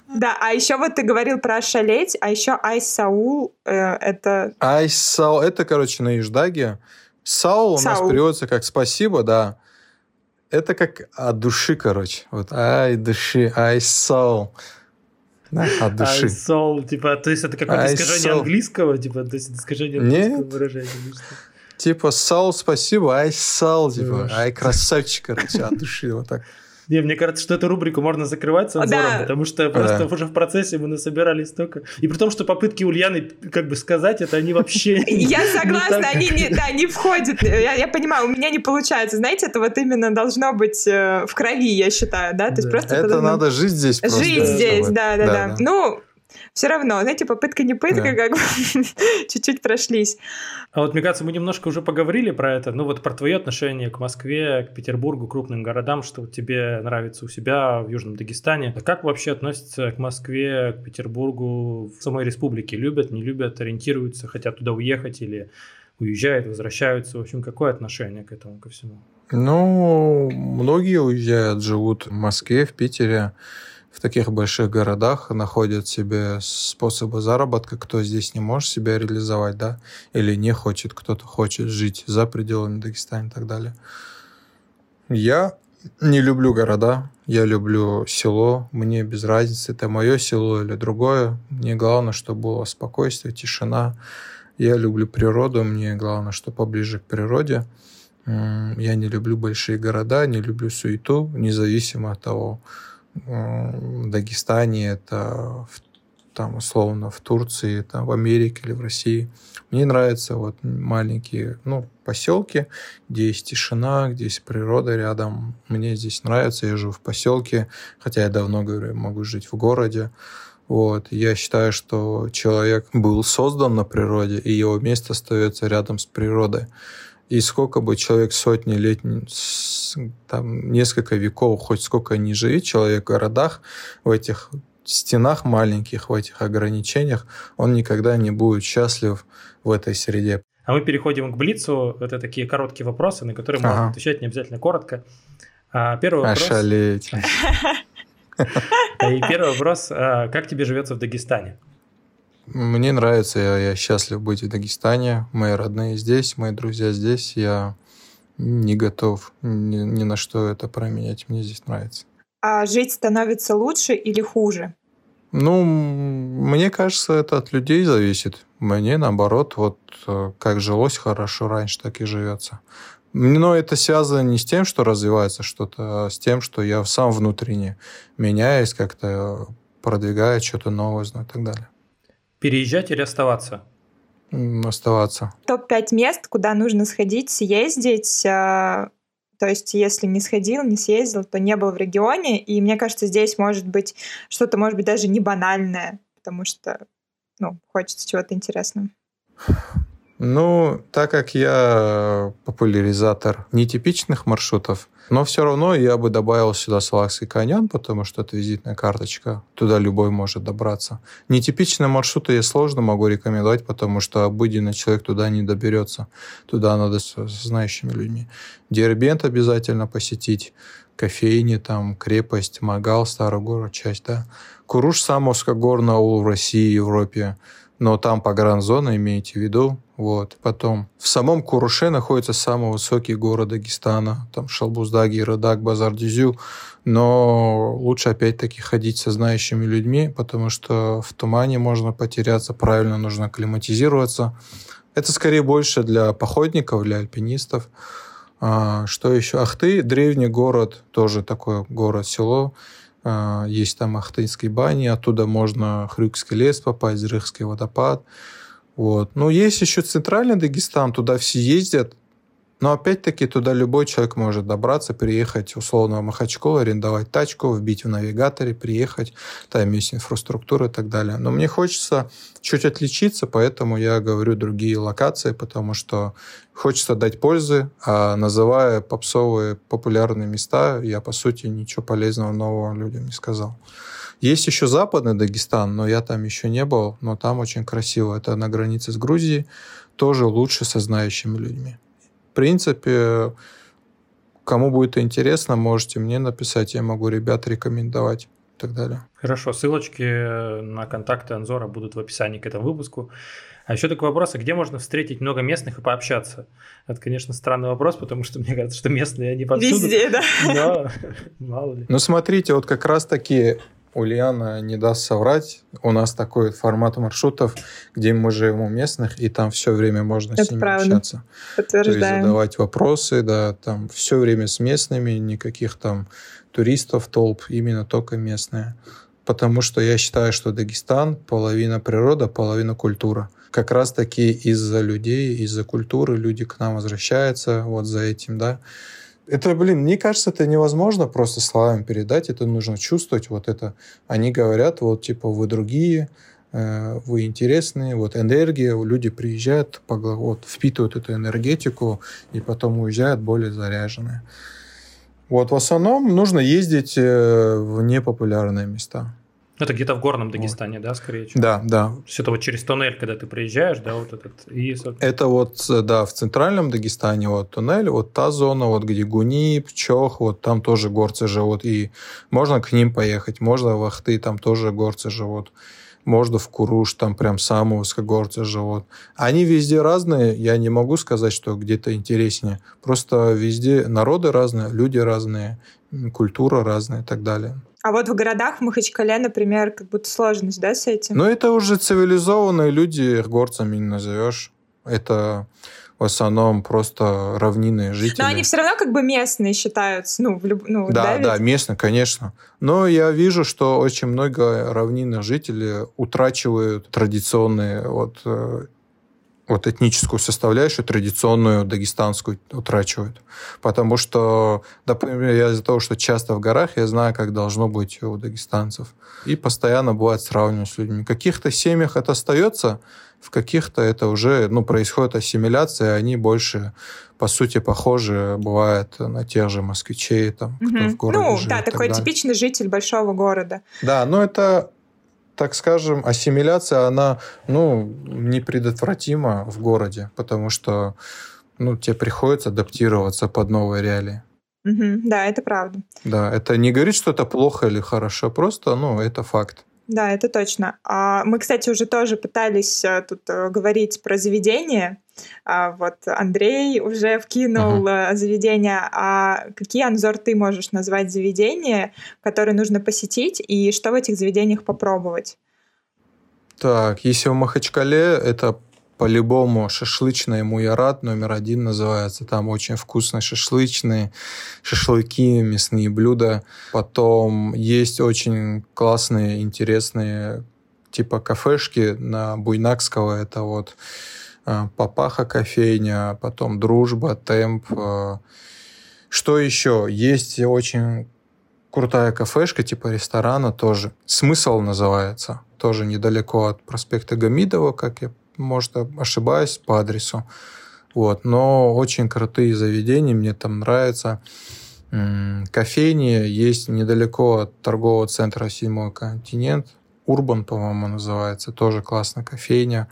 Speaker 4: да, а еще вот ты говорил про шалеть, а еще Айсаул э, это...
Speaker 1: Айсаул, это, короче, на Иждаге. Саул у нас переводится как спасибо, да. Это как от души, короче. Вот ай, души, ай, соул. Да, от души.
Speaker 3: Ай, soul, типа, то есть это какое-то искажение soul. английского, типа, то есть искажение английского Нет. выражения.
Speaker 1: Типа, Саул, спасибо, ай, Саул, типа, ай, красавчик, короче, от души, вот так.
Speaker 3: Не, мне кажется, что эту рубрику можно закрывать цензуром,
Speaker 4: Да.
Speaker 3: потому что просто
Speaker 1: Да.
Speaker 3: уже в процессе мы насобирали столько. И при том, что попытки Ульяны как бы сказать это, они вообще... <laughs>
Speaker 4: Я согласна, они не, да, не входят. Я, я понимаю, у меня не получается. Знаете, это вот именно должно быть э, в крови, я считаю, да? То есть
Speaker 3: Да.
Speaker 4: просто
Speaker 1: Это надо жить здесь просто.
Speaker 4: жить здесь,
Speaker 1: чтобы-
Speaker 4: да, да, да. Ну, все равно, знаете, попытка не пытка,
Speaker 1: Да.
Speaker 4: как бы <laughs> чуть-чуть прошлись.
Speaker 3: А вот, мне кажется, мы немножко уже поговорили про это, ну вот про твое отношение к Москве, к Петербургу, крупным городам, что вот тебе нравится у себя в Южном Дагестане. А как вообще относятся к Москве, к Петербургу в самой республике? Любят, не любят, ориентируются, хотят туда уехать или уезжают, возвращаются? В общем, какое отношение к этому, ко всему?
Speaker 1: Ну, многие уезжают, живут в Москве, в Питере, в таких больших городах, находят себе способы заработка, кто здесь не может себя реализовать, да, или не хочет, кто-то хочет жить за пределами Дагестана и так далее. Я не люблю города, я люблю село, мне без разницы, это мое село или другое. Мне главное, чтобы было спокойствие, тишина. Я люблю природу, мне главное, что поближе к природе. Я не люблю большие города, не люблю суету, независимо от того, Дагестане это в- там условно в Турции, там в Америке или в России. Мне нравятся вот маленькие, ну, поселки, где есть тишина, где есть природа рядом. Мне здесь нравится, я живу в поселке, хотя я давно говорю, могу жить в городе. Вот. Я считаю, что человек был создан на природе, и его место остается рядом с природой. И сколько бы человек сотни лет, там, несколько веков, хоть сколько ни живет человек в городах, в этих стенах маленьких, в этих ограничениях, он никогда не будет счастлив в этой среде.
Speaker 3: А мы переходим к Блицу. Это такие короткие вопросы, на которые можно
Speaker 1: Ага.
Speaker 3: отвечать не обязательно коротко. А, Первый вопрос.
Speaker 1: Ошалеть. <laughs>
Speaker 3: И первый вопрос. а, Как тебе живется в Дагестане?
Speaker 1: Мне нравится, я, я счастлив быть в Дагестане. Мои родные здесь, мои друзья здесь. Я не готов ни, ни на что это променять. Мне здесь нравится.
Speaker 4: А жить становится лучше или хуже?
Speaker 1: Ну, мне кажется, это от людей зависит. Мне, наоборот, вот э, как жилось хорошо раньше, так и живется. Но это связано не с тем, что развивается что-то, а с тем, что я сам внутренне меняюсь, как-то продвигаю что-то новое, и так далее.
Speaker 3: Переезжать или оставаться?
Speaker 1: Оставаться.
Speaker 4: Топ-5 мест, куда нужно сходить, съездить. а, То есть, если не сходил, не съездил, то не был в регионе. И мне кажется, здесь может быть что-то, может быть, даже не банальное, потому что, ну, хочется чего-то интересного.
Speaker 1: Ну, так как я популяризатор нетипичных маршрутов, но все равно я бы добавил сюда Салахский каньон, потому что это визитная карточка. Туда любой может добраться. Нетипичные маршруты я сложно могу рекомендовать, потому что обыденный человек туда не доберется. Туда надо с, с знающими людьми. Дербент обязательно посетить. Кофейни, там, крепость, Магал, старый город, часть, да. Куруш самый узкогорный аул в России и Европе но там погранзона, имейте в виду. Вот. Потом в самом Куруше находится самый высокий город Дагестана. Там Шалбуздаги, Рыдак, Базар-Дюзю. Но лучше опять-таки ходить со знающими людьми, потому что в тумане можно потеряться, правильно нужно акклиматизироваться. Это скорее больше для походников, для альпинистов. А, что еще? Ахты, древний город, тоже такой город-село. А, Есть там Ахтынские бани, оттуда можно Хрюкский лес попасть, Зрыхский водопад. Вот. Ну, есть еще центральный Дагестан, туда все ездят. Но опять-таки туда любой человек может добраться, приехать условно в Махачкалу, арендовать тачку, вбить в навигаторе, приехать. Там есть инфраструктура и так далее. Но мне хочется чуть отличиться, поэтому я говорю другие локации, потому что хочется дать пользы, а называя попсовые популярные места, я, по сути, ничего полезного нового людям не сказал. Есть еще западный Дагестан, но я там еще не был, но там очень красиво. Это на границе с Грузией, тоже лучше со знающими людьми. В принципе, кому будет интересно, можете мне написать, я могу ребят рекомендовать и так далее.
Speaker 3: Хорошо, ссылочки на контакты Анзора будут в описании к этому выпуску. А еще такой вопрос, а где можно встретить много местных и пообщаться? Это, конечно, странный вопрос, потому что мне кажется, что местные, они повсюду.
Speaker 4: Везде, да.
Speaker 3: Но <laughs> мало ли.
Speaker 1: Ну, смотрите, вот как раз-таки Ульяна не даст соврать. У нас такой формат маршрутов, где мы живем у местных, и там все время можно
Speaker 4: Это
Speaker 1: с ними
Speaker 4: правда.
Speaker 1: общаться. То есть
Speaker 4: Подтверждаем.
Speaker 1: задавать вопросы, да, там все время с местными, никаких там туристов, толп, именно только местные. Потому что я считаю, что Дагестан половина природа, половина культура. Как раз таки из-за людей, из-за культуры люди к нам возвращаются вот за этим, да. Это, блин, мне кажется, это невозможно просто словами передать, это нужно чувствовать, вот это. Они говорят, вот, типа, вы другие, э, вы интересные, вот энергия, люди приезжают, вот, впитывают эту энергетику и потом уезжают более заряженные. Вот в основном нужно ездить э, в непопулярные места.
Speaker 3: Это где-то в горном Дагестане, да, скорее всего?
Speaker 1: Да, да.
Speaker 3: То есть это вот через туннель, когда ты проезжаешь, да, вот этот. И,
Speaker 1: Это вот, да, в центральном Дагестане вот туннель, вот та зона, вот где Гуни, Пчох, вот там тоже горцы живут, и можно к ним поехать, можно в Ахты, там тоже горцы живут, можно в Куруш, там прям самые высокогорцы живут. Они везде разные, я не могу сказать, что где-то интереснее, просто везде народы разные, люди разные, культура разная и так далее.
Speaker 4: А вот в городах, в Махачкале, например, как будто сложность, да, с этим?
Speaker 1: Но это уже цивилизованные люди, их горцами не назовешь. Это в основном просто равнинные жители.
Speaker 4: Но они все равно как бы местные считаются, ну, в люб- ну
Speaker 1: Да,
Speaker 4: ведь?
Speaker 1: да, местно, конечно. Но я вижу, что очень много равнинных жителей утрачивают традиционные вот, э, вот этническую составляющую, традиционную дагестанскую утрачивают. Потому что, например, я из-за того, что часто в горах, я знаю, как должно быть у дагестанцев. И постоянно бывает сравниваю с людьми. В каких-то семьях это остается, в каких-то это уже ну, происходит ассимиляция, и они больше, по сути, похожи бывают на тех же москвичей, там, кто
Speaker 4: Мгм.
Speaker 1: в городе
Speaker 4: Ну,
Speaker 1: живет
Speaker 4: да,
Speaker 1: так
Speaker 4: такой
Speaker 1: далее.
Speaker 4: типичный житель большого города.
Speaker 1: Да, но это, так скажем, ассимиляция, она, ну, непредотвратима в городе, потому что, ну, тебе приходится адаптироваться под новые реалии.
Speaker 4: Мгм. Да, это правда.
Speaker 1: Да, это не говорит, что это плохо или хорошо, просто, ну, это факт.
Speaker 4: Да, это точно. А мы, кстати, уже тоже пытались э, тут э, говорить про заведения. А вот Андрей уже вкинул э, заведения. А какие, Анзор, ты можешь назвать заведения, которые нужно посетить, и что в этих заведениях попробовать?
Speaker 1: Так, если в Махачкале, это по-любому шашлычная Муярат номер один называется. Там очень вкусные шашлычные, шашлыки, мясные блюда. Потом есть очень классные, интересные типа кафешки на Буйнакского. Это вот э, Папаха кофейня, потом Дружба, Темп. э. Что еще? Есть очень крутая кафешка, типа ресторана тоже. Смысл называется. Тоже недалеко от проспекта Гамидова, как я, может, ошибаюсь по адресу. Вот. Но очень крутые заведения, мне там нравится. М, Кофейни есть недалеко от торгового центра «Седьмой континент». Урбан, по-моему, называется. Тоже классная кофейня.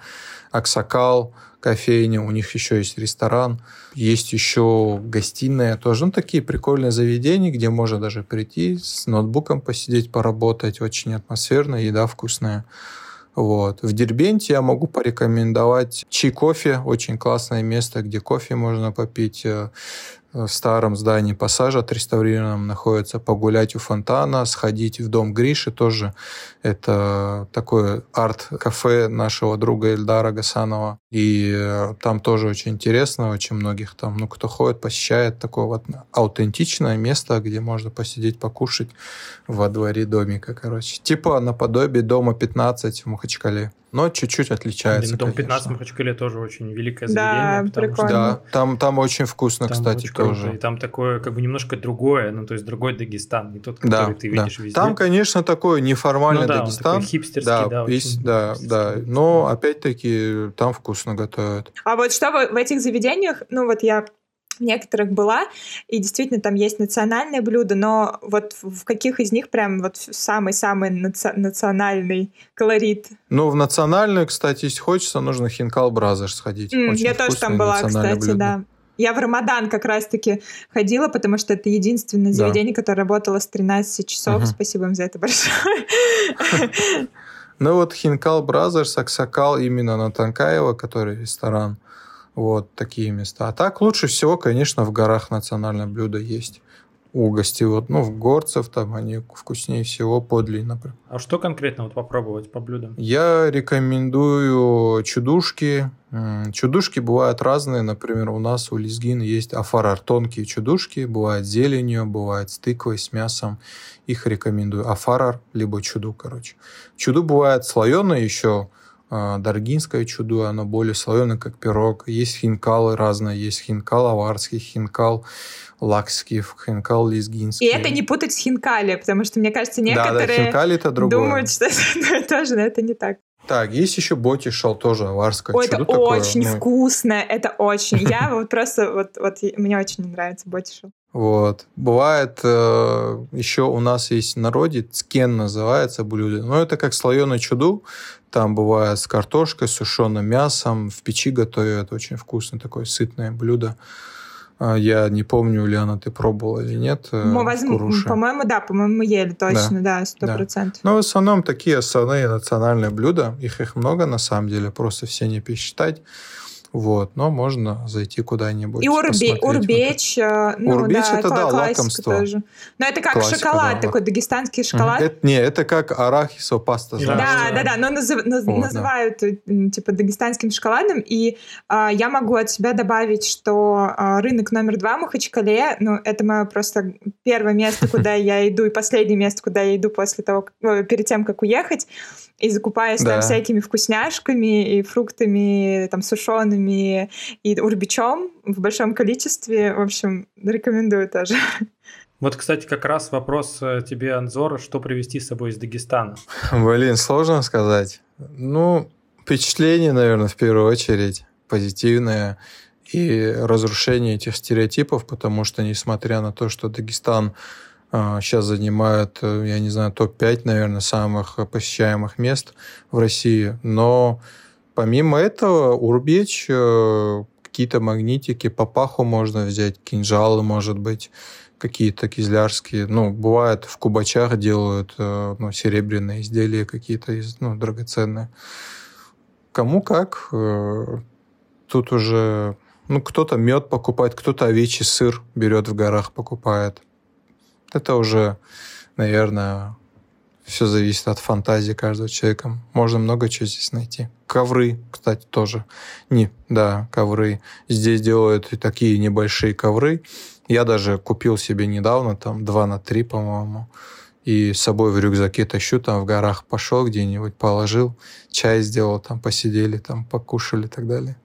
Speaker 1: Аксакал кофейня. У них еще есть ресторан. Есть еще гостиная тоже. Ну, такие прикольные заведения, где можно даже прийти с ноутбуком посидеть, поработать. Очень атмосферно, еда вкусная. Вот. В Дербенте я могу порекомендовать Чи кофе. Очень классное место, где кофе можно попить. Э, В старом здании пассажа отреставрированном находится. Погулять у фонтана, сходить в дом Гриши тоже. Это такое арт-кафе нашего друга Эльдара Гасанова. И э, там тоже очень интересно, очень многих там, ну, кто ходит, посещает такое вот аутентичное место, где можно посидеть, покушать во дворе домика, короче. Типа наподобие дома 15 в Махачкале. Но чуть-чуть отличается,
Speaker 3: Блин, Дом 15 в
Speaker 1: конечно.
Speaker 3: Махачкале тоже очень великое
Speaker 4: Да,
Speaker 3: заведение. потому что
Speaker 4: прикольно.
Speaker 1: Да, там, там очень вкусно,
Speaker 3: там
Speaker 1: кстати,
Speaker 3: очень круто.
Speaker 1: тоже.
Speaker 3: И там такое, как бы немножко другое, ну, то есть другой Дагестан, не тот,
Speaker 1: Да,
Speaker 3: который ты
Speaker 1: да.
Speaker 3: видишь везде.
Speaker 1: Там, конечно, такой неформальный
Speaker 3: Ну да, он
Speaker 1: Дагестан.
Speaker 3: такой хипстерский,
Speaker 1: да,
Speaker 3: да,
Speaker 1: есть-
Speaker 3: очень
Speaker 1: да,
Speaker 3: хипстерский.
Speaker 1: да. Но опять-таки там вкусно готовят.
Speaker 4: А вот что в в этих заведениях, ну вот я в некоторых была, и действительно там есть национальные блюда, но вот в каких из них прям вот самый-самый наци- национальный колорит?
Speaker 1: Ну, в национальную, кстати, если хочется, нужно Хинкал Brothers сходить.
Speaker 4: М,
Speaker 1: Очень
Speaker 4: я тоже там была, кстати,
Speaker 1: блюдо.
Speaker 4: да. Я в Рамадан как раз-таки ходила, потому что это единственное
Speaker 1: Да.
Speaker 4: заведение, которое работало с 13 часов.
Speaker 1: Мгм.
Speaker 4: Спасибо им за это большое.
Speaker 1: Ну вот Хинкал Brothers, Аксакал именно на Танкаева, который ресторан. Вот такие места. А так лучше всего, конечно, в горах национальное блюдо есть. у гостей, вот, ну, в горцев там они вкуснее всего например.
Speaker 3: А что конкретно вот попробовать по блюдам?
Speaker 1: Я рекомендую чудушки. Чудушки бывают разные. Например, у нас у Лизгин есть афарар, тонкие чудушки. Бывает с зеленью, бывает с тыквой, с мясом. Их рекомендую. Афарар, либо чуду, короче. Чуду бывает слоеное еще. А, даргинское чуду, оно более слоеное, как пирог. Есть хинкалы разные. Есть хинкал аварский, хинкал лакский, хинкал лезгинский.
Speaker 4: И это не путать с хинкали, потому что, мне кажется, некоторые да, да, хинкали это другое. думают, что это <laughs> тоже, но это не так.
Speaker 1: Так, есть еще боти шел тоже аварское.
Speaker 4: Ой, это очень такое? вкусно, это очень. Я <laughs> вот просто, вот, вот мне очень нравится боти шел.
Speaker 1: Вот. Бывает, э, еще у нас есть в народе, цкен называется блюдо. Но это как слоеный чуду. Там бывает с картошкой, с сушеным мясом. В печи готовят. Очень вкусное такое сытное блюдо. А, я не помню, Лиана, ты пробовала или нет.
Speaker 4: Э, мы возьмем, по-моему, да, по-моему, мы ели точно, да, сто процентов.
Speaker 1: Да. Но в основном такие основные национальные блюда, их их много на самом деле, просто все не пересчитать. Вот, но можно зайти куда-нибудь.
Speaker 4: И урбе, урбеч, вот ну урбеч да, это да, лакомство. Тоже. Но это как Классика, шоколад, да, такой дагестанский шоколад.
Speaker 1: Это, не, это как арахисовая паста.
Speaker 4: Да, да, да, да, но назыв, наз, вот, называют да. типа дагестанским шоколадом. И а, я могу от себя добавить, что а, рынок номер два Махачкале, ну это мое просто первое место, куда я иду, и последнее место, куда я иду после того, перед тем, как уехать и закупаясь да. там всякими вкусняшками и фруктами там сушеными и урбичом в большом количестве. В общем, рекомендую тоже.
Speaker 3: Вот, кстати, как раз вопрос э, тебе, Анзор, что привезти с собой из Дагестана?
Speaker 1: Блин, сложно сказать. Ну, впечатление, наверное, в первую очередь позитивное и разрушение этих стереотипов, потому что, несмотря на то, что Дагестан сейчас а, занимает, э, я не знаю, топ-5, наверное, самых посещаемых мест в России. Но помимо этого, Урбеч, э, какие-то магнитики, папаху можно взять, кинжалы, может быть, какие-то кизлярские. Ну, бывает, в кубачах делают э, ну, серебряные изделия какие-то ну, драгоценные. Кому как. Тут уже ну, кто-то мед покупает, кто-то овечий сыр берет в горах, покупает. Это уже, наверное, все зависит от фантазии каждого человека. Можно много чего здесь найти. Ковры, кстати, тоже. Не, да, ковры. Здесь делают и такие небольшие ковры. Я даже купил себе недавно, там, 2 на 3, по-моему. И с собой в рюкзаке тащу, там в горах пошел где-нибудь, положил, чай сделал, там посидели, там покушали и так далее.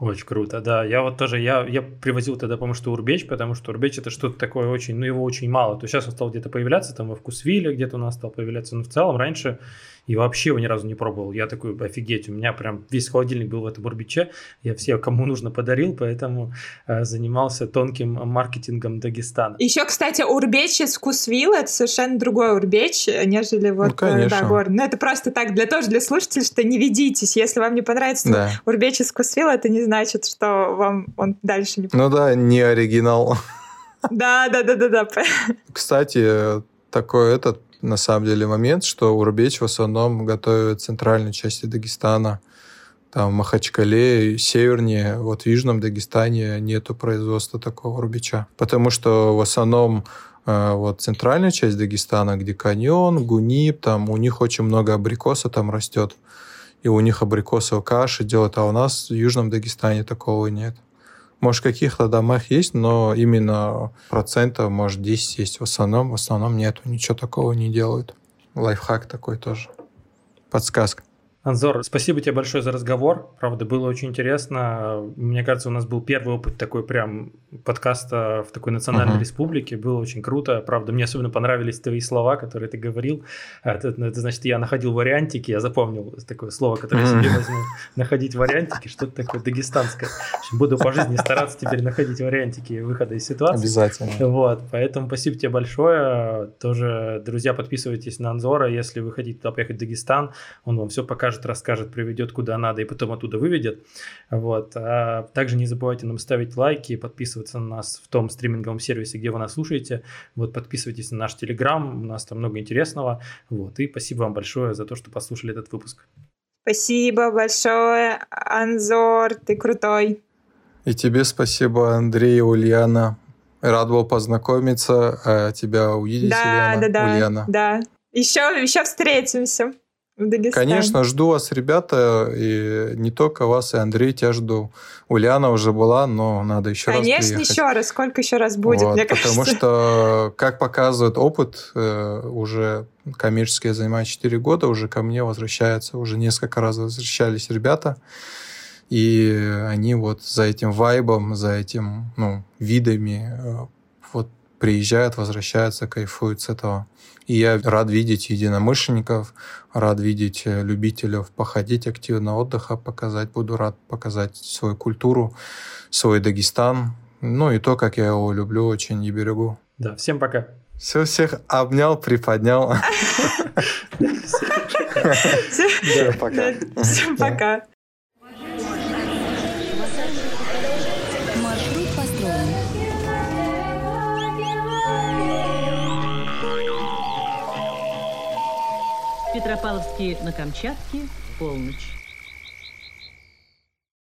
Speaker 3: Очень круто, да. Я вот тоже, я, я привозил тогда, по-моему, что Урбеч, потому что Урбеч это что-то такое очень, ну его очень мало. То есть сейчас он стал где-то появляться, там во Вкусвилле где-то у нас стал появляться, но в целом раньше и вообще его ни разу не пробовал. Я такой, офигеть, у меня прям весь холодильник был в этом Урбиче, я все, кому нужно, подарил, поэтому э, занимался тонким маркетингом Дагестана.
Speaker 4: Еще, кстати, Урбеч из Вкусвилла это совершенно другой Урбеч, нежели вот, ну, э, да, гор. Ну, это просто так, для тоже для слушателей, что не ведитесь. Если вам не понравится да. Урбеч из Вкусвилла, это не значит, что вам он дальше не
Speaker 1: Ну да, не оригинал.
Speaker 4: Да, да, да, да, да.
Speaker 1: Кстати, такой этот на самом деле момент, что Урбеч в основном готовят в центральной части Дагестана. Там в Махачкале, севернее, вот в Южном Дагестане нету производства такого урбича. Потому что в основном э, вот центральная часть Дагестана, где каньон, гунип, там у них очень много абрикоса там растет. И у них абрикосовая каша делают, а у нас в Южном Дагестане такого нет. Может, в каких-то домах есть, но именно процентов, может, 10 есть. В основном, в основном нету, ничего такого не делают. Лайфхак такой тоже. Подсказка.
Speaker 3: Анзор, спасибо тебе большое за разговор. Правда, было очень интересно. Мне кажется, у нас был первый опыт такой прям подкаста в такой национальной uh-huh. республике. Было очень круто. Правда, мне особенно понравились твои слова, которые ты говорил. Это, ну, это значит, я находил вариантики. Я запомнил такое слово, которое uh-huh. себе возьму. Находить вариантики. Что-то такое дагестанское. Буду по жизни стараться теперь находить вариантики выхода из ситуации.
Speaker 1: Обязательно.
Speaker 3: Вот. Поэтому спасибо тебе большое. Тоже, друзья, подписывайтесь на Анзора. Если вы хотите туда поехать в Дагестан, он вам все покажет покажет, расскажет, приведет куда надо и потом оттуда выведет. Вот. А также не забывайте нам ставить лайки и подписываться на нас в том стриминговом сервисе, где вы нас слушаете. Вот подписывайтесь на наш Телеграм, у нас там много интересного. Вот. И спасибо вам большое за то, что послушали этот выпуск.
Speaker 4: Спасибо большое, Анзор, ты крутой.
Speaker 1: И тебе спасибо, Андрей и Ульяна. Рад был познакомиться, а тебя увидеть,
Speaker 4: да,
Speaker 1: Ульяна.
Speaker 4: Да, да,
Speaker 1: Ульяна.
Speaker 4: да. Еще, еще встретимся в Дагестане.
Speaker 1: Конечно, жду вас, ребята, и не только вас, и Андрей, тебя жду. Ульяна уже была, но надо еще
Speaker 4: Конечно,
Speaker 1: раз приехать.
Speaker 4: еще раз. Сколько еще раз будет,
Speaker 1: Вот,
Speaker 4: мне
Speaker 1: потому
Speaker 4: кажется.
Speaker 1: что, как показывает опыт, э, уже коммерчески я занимаюсь 4 года, уже ко мне возвращаются, уже несколько раз возвращались ребята, и они вот за этим вайбом, за этим ну, видами э, вот приезжают, возвращаются, кайфуют с этого. И я рад видеть единомышленников, рад видеть э, любителей походить активно, отдыха показать. Буду рад показать свою культуру, свой Дагестан. Ну и то, как я его люблю очень и берегу.
Speaker 3: Да, всем пока.
Speaker 1: Все, всех обнял, приподнял. <laughs>
Speaker 4: Всем
Speaker 1: пока.
Speaker 4: Всем пока.
Speaker 2: Петропавловске на Камчатке, полночь.